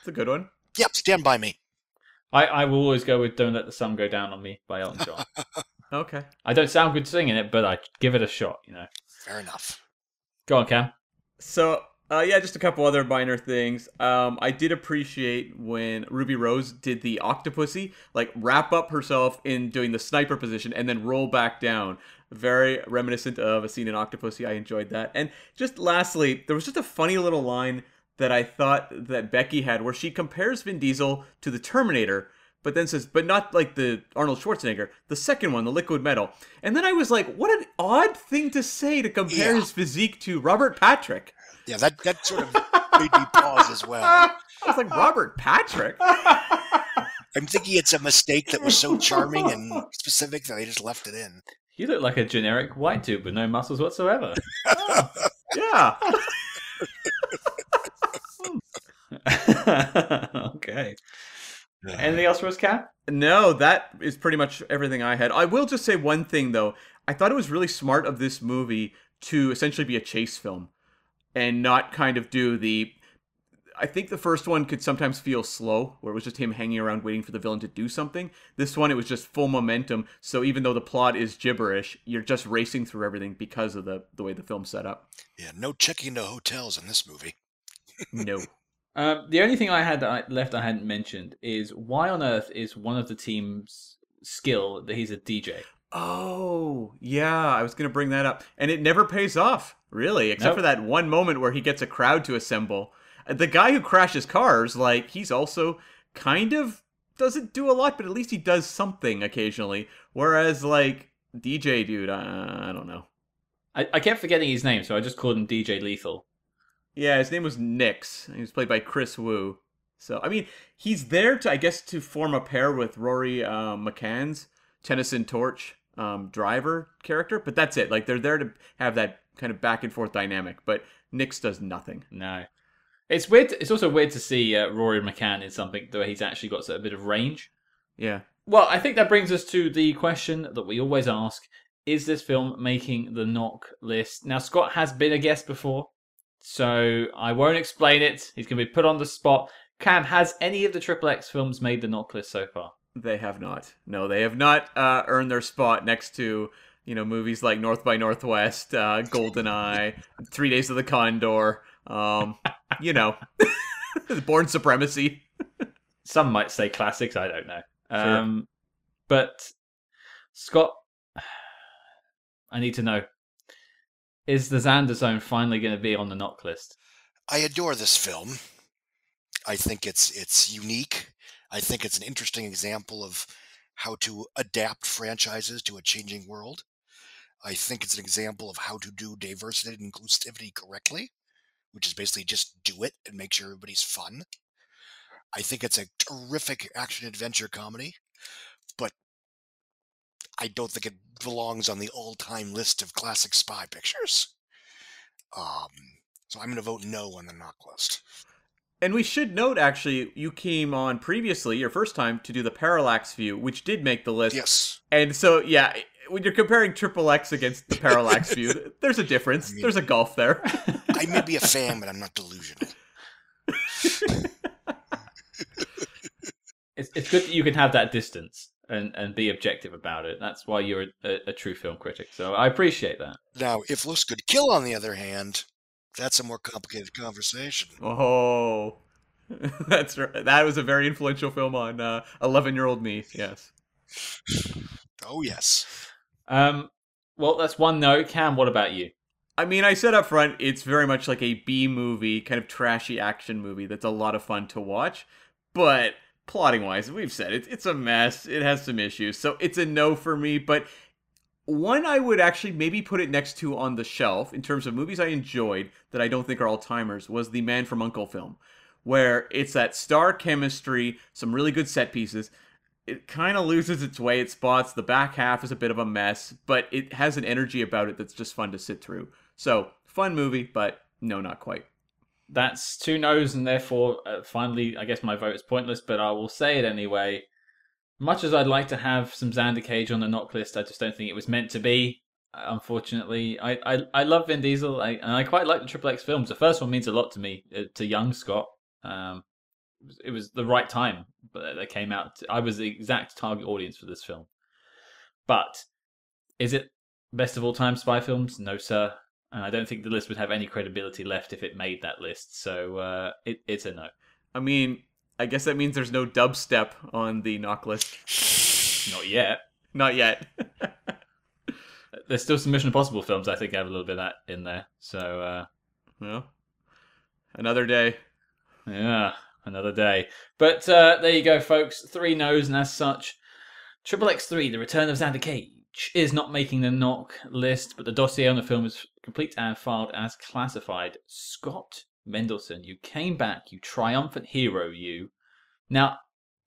Speaker 2: It's a good one.
Speaker 3: Yep, Stand By Me.
Speaker 1: I, I will always go with "Don't Let the Sun Go Down on Me" by Elton John.
Speaker 2: Okay.
Speaker 1: I don't sound good singing it, but I give it a shot. You know.
Speaker 3: Fair enough.
Speaker 1: Go on, Cam.
Speaker 2: So, uh, yeah, just a couple other minor things. Um, I did appreciate when Ruby Rose did the Octopussy, like wrap up herself in doing the sniper position and then roll back down. Very reminiscent of a scene in Octopussy. I enjoyed that. And just lastly, there was just a funny little line that I thought that Becky had where she compares Vin Diesel to the Terminator, but then says, but not like the Arnold Schwarzenegger, the second one, the liquid metal. And then I was like, what an odd thing to say to compare
Speaker 3: Yeah.
Speaker 2: his physique to Robert Patrick.
Speaker 3: Yeah, that, that sort of made me pause as well.
Speaker 2: I was like, Robert Patrick?
Speaker 3: I'm thinking it's a mistake that was so charming and specific that they just left it in.
Speaker 1: You look like a generic white dude with no muscles whatsoever.
Speaker 2: Yeah.
Speaker 1: okay. Anything else for us, Cam?
Speaker 2: No, that is pretty much everything I had. I will just say one thing, though. I thought it was really smart of this movie to essentially be a chase film and not kind of do the. I think the first one could sometimes feel slow, where it was just him hanging around waiting for the villain to do something. This one, it was just full momentum. So even though the plot is gibberish, you're just racing through everything because of the, the way the film's set up.
Speaker 3: Yeah, no checking the hotels in this movie.
Speaker 2: No.
Speaker 1: Um, the only thing I had that I, left I hadn't mentioned is why on earth is one of the team's skill that he's a DJ?
Speaker 2: Oh, yeah, I was going to bring that up. And it never pays off, really, except
Speaker 1: Nope.
Speaker 2: for that one moment where he gets a crowd to assemble. Uh, The guy who crashes cars, like, he's also kind of doesn't do a lot, but at least he does something occasionally. Whereas, like, DJ dude, uh, I don't know.
Speaker 1: I, I kept forgetting his name, so I just called him DJ Lethal.
Speaker 2: Yeah, his name was Nicks. He was played by Kris Wu. So, I mean, he's there to, I guess, to form a pair with Rory uh, McCann's Tennyson Torch um, driver character, but that's it. Like, they're there to have that kind of back and forth dynamic, but Nicks does nothing.
Speaker 1: No. It's weird. It's also weird to see uh, Rory McCann in something where he's actually got a bit of range.
Speaker 2: Yeah.
Speaker 1: Well, I think that brings us to the question that we always ask: Is this film making the NOC list? Now, Scott has been a guest before, so I won't explain it. He's going to be put on the spot. Cam, has any of the Triple X films made the NOC list so far?
Speaker 2: They have not. No, they have not uh, earned their spot next to, you know, movies like North by Northwest, uh, GoldenEye, Three Days of the Condor, um, you know, Bourne Supremacy.
Speaker 1: Some might say classics. I don't know.
Speaker 2: Sure.
Speaker 1: Um, but Scott, I need to know: Is the Xander Zone finally going to be on the NOC list?
Speaker 3: I adore this film. I think it's it's unique. I think it's an interesting example of how to adapt franchises to a changing world. I think it's an example of how to do diversity and inclusivity correctly, which is basically just do it and make sure everybody's fun. I think it's a terrific action adventure comedy, I don't think it belongs on the all-time list of classic spy pictures. Um, so I'm going to vote no on the NOC list.
Speaker 2: And we should note, actually, you came on previously, your first time, to do the Parallax view, which did make the list.
Speaker 3: Yes.
Speaker 2: And so, yeah, when you're comparing Triple X against the Parallax view, there's a difference.
Speaker 3: I mean-
Speaker 2: There's a gulf there.
Speaker 3: I may be a fan, but I'm not delusional.
Speaker 1: It's it's good that you can have that distance and, and be objective about it. That's why you're a, a true film critic. So I appreciate that.
Speaker 3: Now, if Looks could Kill, on the other hand, that's a more complicated conversation.
Speaker 2: Oh, that's right. That was a very influential film on uh, 11 year old me. Yes.
Speaker 3: Oh, yes.
Speaker 1: Um, well, that's one no. Cam, what about you?
Speaker 2: I mean, I said up front, it's very much like a B movie, kind of trashy action movie that's a lot of fun to watch. But plotting wise, we've said it, it's a mess. It has some issues. So it's a no for me. But one I would actually maybe put it next to on the shelf in terms of movies I enjoyed that I don't think are all timers was the Man from Uncle film, where it's that star chemistry, some really good set pieces. It kind of loses its way at spots. The back half is a bit of a mess, but it has an energy about it that's just fun to sit through. So, fun movie, but no, not quite.
Speaker 1: That's two no's, and therefore, uh, finally, I guess my vote is pointless, but I will say it anyway. much as I'd like to have some Xander Cage on the NOC list, I just don't think it was meant to be. Unfortunately, I I, I love Vin Diesel, I, and I quite like the Triple X films. The first one means a lot to me, uh, to young Scott. Um, it was- it was the right time, but they came out. I was the exact target audience for this film. But is it best of all time spy films? No, sir. And I don't think the list would have any credibility left if it made that list. So uh, it, it's a no.
Speaker 2: I mean, I guess that means there's no dubstep on the NOC list.
Speaker 1: Not yet.
Speaker 2: Not yet.
Speaker 1: There's still some Mission Impossible films I think I have a little bit of that in there. So uh,
Speaker 2: well, another day.
Speaker 1: yeah, another day. But uh, there you go, folks. Three no's, and as such, Triple X Three: The Return of Xander Cage is not making the NOC list, but the dossier on the film is complete and filed as classified. Scott Mendelson, you came back, you triumphant hero, you. Now,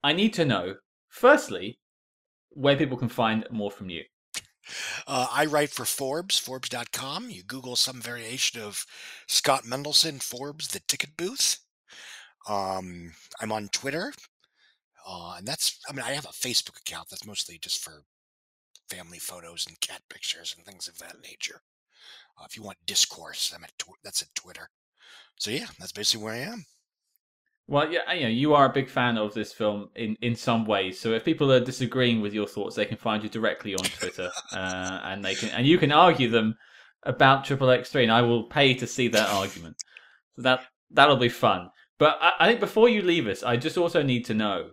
Speaker 1: I need to know, firstly, where people can find more from you.
Speaker 3: Uh, I write for Forbes, Forbes.com. You Google some variation of Scott Mendelson, Forbes, the ticket booth. Um, I'm on Twitter. Uh, and that's, I mean, I have a Facebook account that's mostly just for family photos and cat pictures and things of that nature. Uh, if you want discourse, I'm at tw- that's at Twitter. So yeah, that's basically where I am.
Speaker 1: Well, yeah, you know, you are a big fan of this film in, in some ways. So if people are disagreeing with your thoughts, they can find you directly on Twitter, uh, and they can and you can argue them about Triple X Three, and I will pay to see that argument. So that that'll be fun. But I, I think before you leave us, I just also need to know,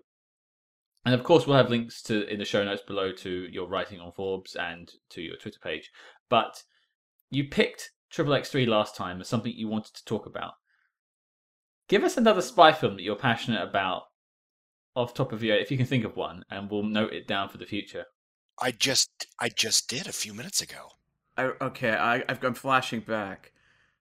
Speaker 1: and of course we'll have links to in the show notes below to your writing on Forbes and to your Twitter page. But you picked Triple X Three last time as something you wanted to talk about. Give us another spy film that you're passionate about off top of your if you can think of one and we'll note it down for the future.
Speaker 3: I just, I just did a few minutes ago.
Speaker 2: I, okay, I, I've, I'm flashing back.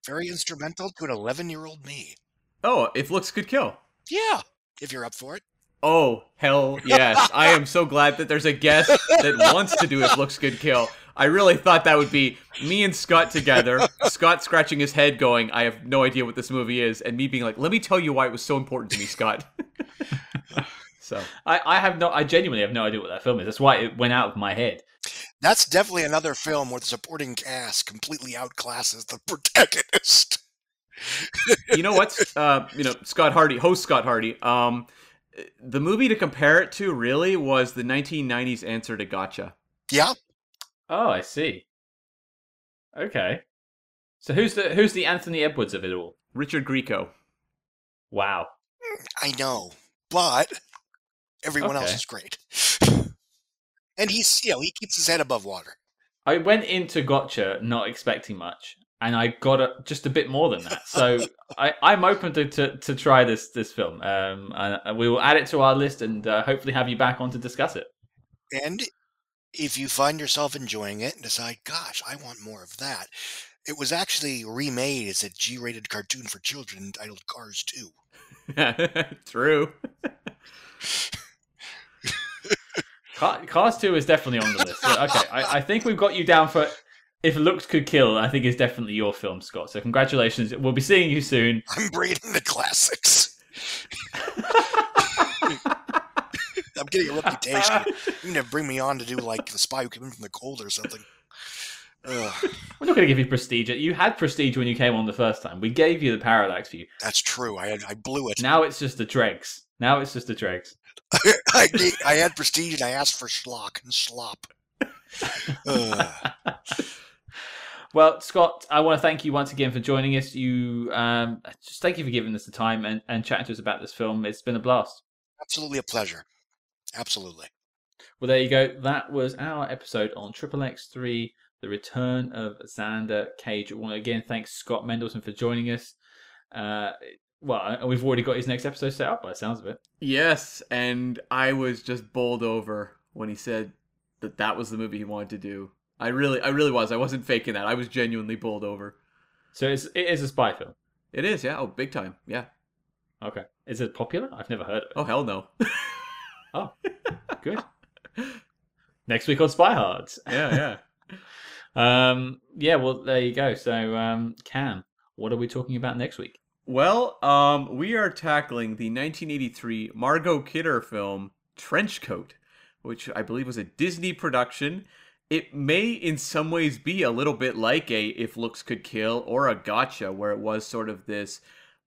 Speaker 3: Very instrumental to an 11 year old me.
Speaker 2: Oh, if looks could kill.
Speaker 3: Yeah, if you're up for it.
Speaker 2: Oh, hell yes. I am so glad that there's a guest that wants to do If Looks Could Kill. I really thought that would be me and Scott together, Scott scratching his head going, I have no idea what this movie is, and me being like, let me tell you why it was so important to me, Scott. so,
Speaker 1: I, I have no I genuinely have no idea what that film is. That's why it went out of my head.
Speaker 3: That's definitely another film where the supporting cast completely outclasses the protagonist.
Speaker 2: you know what? Uh, you know, Scott Hardy, host Scott Hardy. Um, the movie to compare it to really was the 1990s answer to Gotcha.
Speaker 3: Yeah,
Speaker 1: Oh, I see. Okay. So who's the who's the Anthony Edwards of it all?
Speaker 2: Richard Grieco.
Speaker 1: Wow.
Speaker 3: I know, but everyone else is great. And he's, you know, he keeps his head above water.
Speaker 1: I went into Gotcha not expecting much, and I got a, just a bit more than that. So I, I'm open to, to, to try this this film. Um, and we will add it to our list and uh, hopefully have you back on to discuss it.
Speaker 3: And if you find yourself enjoying it and decide, gosh, I want more of that, it was actually remade as a G rated cartoon for children entitled Cars 2.
Speaker 2: True.
Speaker 1: Cars 2 is definitely on the list. Okay, I, I think we've got you down for If Looks Could Kill. I think is definitely your film, Scott. So congratulations. We'll be seeing you soon.
Speaker 3: I'm breeding the classics. I'm getting a reputation. You're going to bring me on to do like The Spy Who Came In From the Cold or something. Ugh,
Speaker 1: We're not going to give you prestige. You had prestige when you came on the first time. We gave you the parallax view.
Speaker 3: that's true. I, I blew it.
Speaker 1: Now it's just the dregs. Now it's just the dregs.
Speaker 3: I, I had prestige and I asked for schlock and slop. Ugh.
Speaker 1: Well, Scott, I want to thank you once again for joining us. You um, just thank you for giving us the time and, and chatting to us about this film. It's been a blast.
Speaker 3: Absolutely a pleasure. Absolutely.
Speaker 1: Well, there you go. That was our episode on Triple X Three: The Return of Xander Cage. I want to again thanks Scott Mendelson for joining us. Uh, well, and we've already got his next episode set up by the sounds of it.
Speaker 2: Yes, and I was just bowled over when he said that that was the movie he wanted to do. I really, I really was. I wasn't faking that. I was genuinely bowled over.
Speaker 1: So it's, it is a spy film.
Speaker 2: It is, yeah. Oh, big time. Yeah.
Speaker 1: Okay, is it popular? I've never heard of it.
Speaker 2: Oh, hell no.
Speaker 1: Oh, good. Next week on Spy Hards.
Speaker 2: yeah, yeah.
Speaker 1: Um, yeah, well, there you go. So, um, Cam, what are we talking about next week?
Speaker 2: Well, um, we are tackling the 1983 Margot Kidder film Trenchcoat. which I believe was a Disney production. It may, in some ways, be a little bit like a If Looks Could Kill or a Gotcha, where it was sort of this,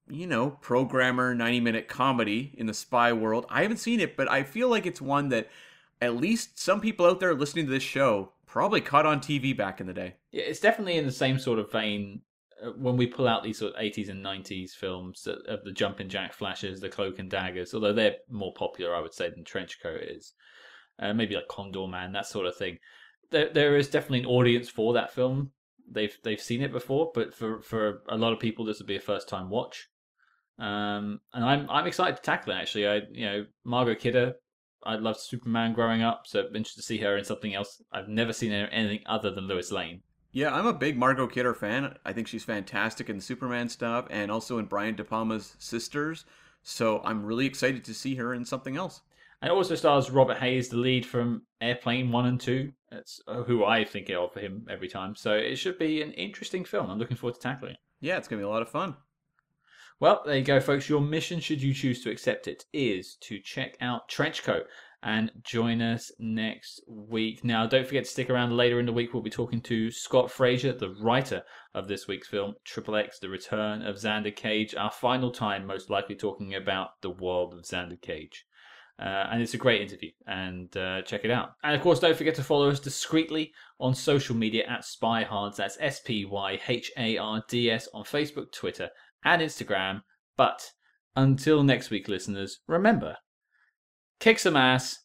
Speaker 2: you know, programmer 90 minute comedy in the spy world. I haven't seen it, but I feel like it's one that at least some people out there listening to this show probably caught on TV back in the day.
Speaker 1: Yeah, it's definitely in the same sort of vein uh, when we pull out these sort of 80s and 90s films of the jumping jack flashes, the cloak and daggers, although they're more popular, I would say, than Trenchcoat is. Uh, maybe like Condorman, that sort of thing. There, there is definitely an audience for that film. They've they've seen it before, but for, for a lot of people, this would be a first time watch. Um, and I'm I'm excited to tackle it. Actually, I you know Margot Kidder, I loved Superman growing up, so I'm interested to see her in something else. I've never seen her in anything other than Lois Lane.
Speaker 2: Yeah, I'm a big Margot Kidder fan. I think she's fantastic in Superman stuff and also in Brian De Palma's Sisters. So I'm really excited to see her in something else.
Speaker 1: And it also stars Robert Hays, the lead from Airplane 1 and 2. That's uh, who I think of for him every time. So it should be an interesting film. I'm looking forward to tackling it.
Speaker 2: Yeah, it's going to be a lot of fun.
Speaker 1: Well, there you go, folks. Your mission, should you choose to accept it, is to check out Trenchcoat and join us next week. Now, don't forget to stick around later in the week. We'll be talking to Scott Frazier, the writer of this week's film, Triple X The Return of Xander Cage. Our final time, most likely talking about the world of Xander Cage. Uh, and it's a great interview, and uh, check it out. And of course, don't forget to follow us discreetly on social media at SpyHards. That's S P Y H A R D S on Facebook, Twitter, and Instagram. But until next week, listeners, remember kick some ass,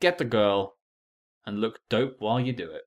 Speaker 1: get the girl, and look dope while you do it.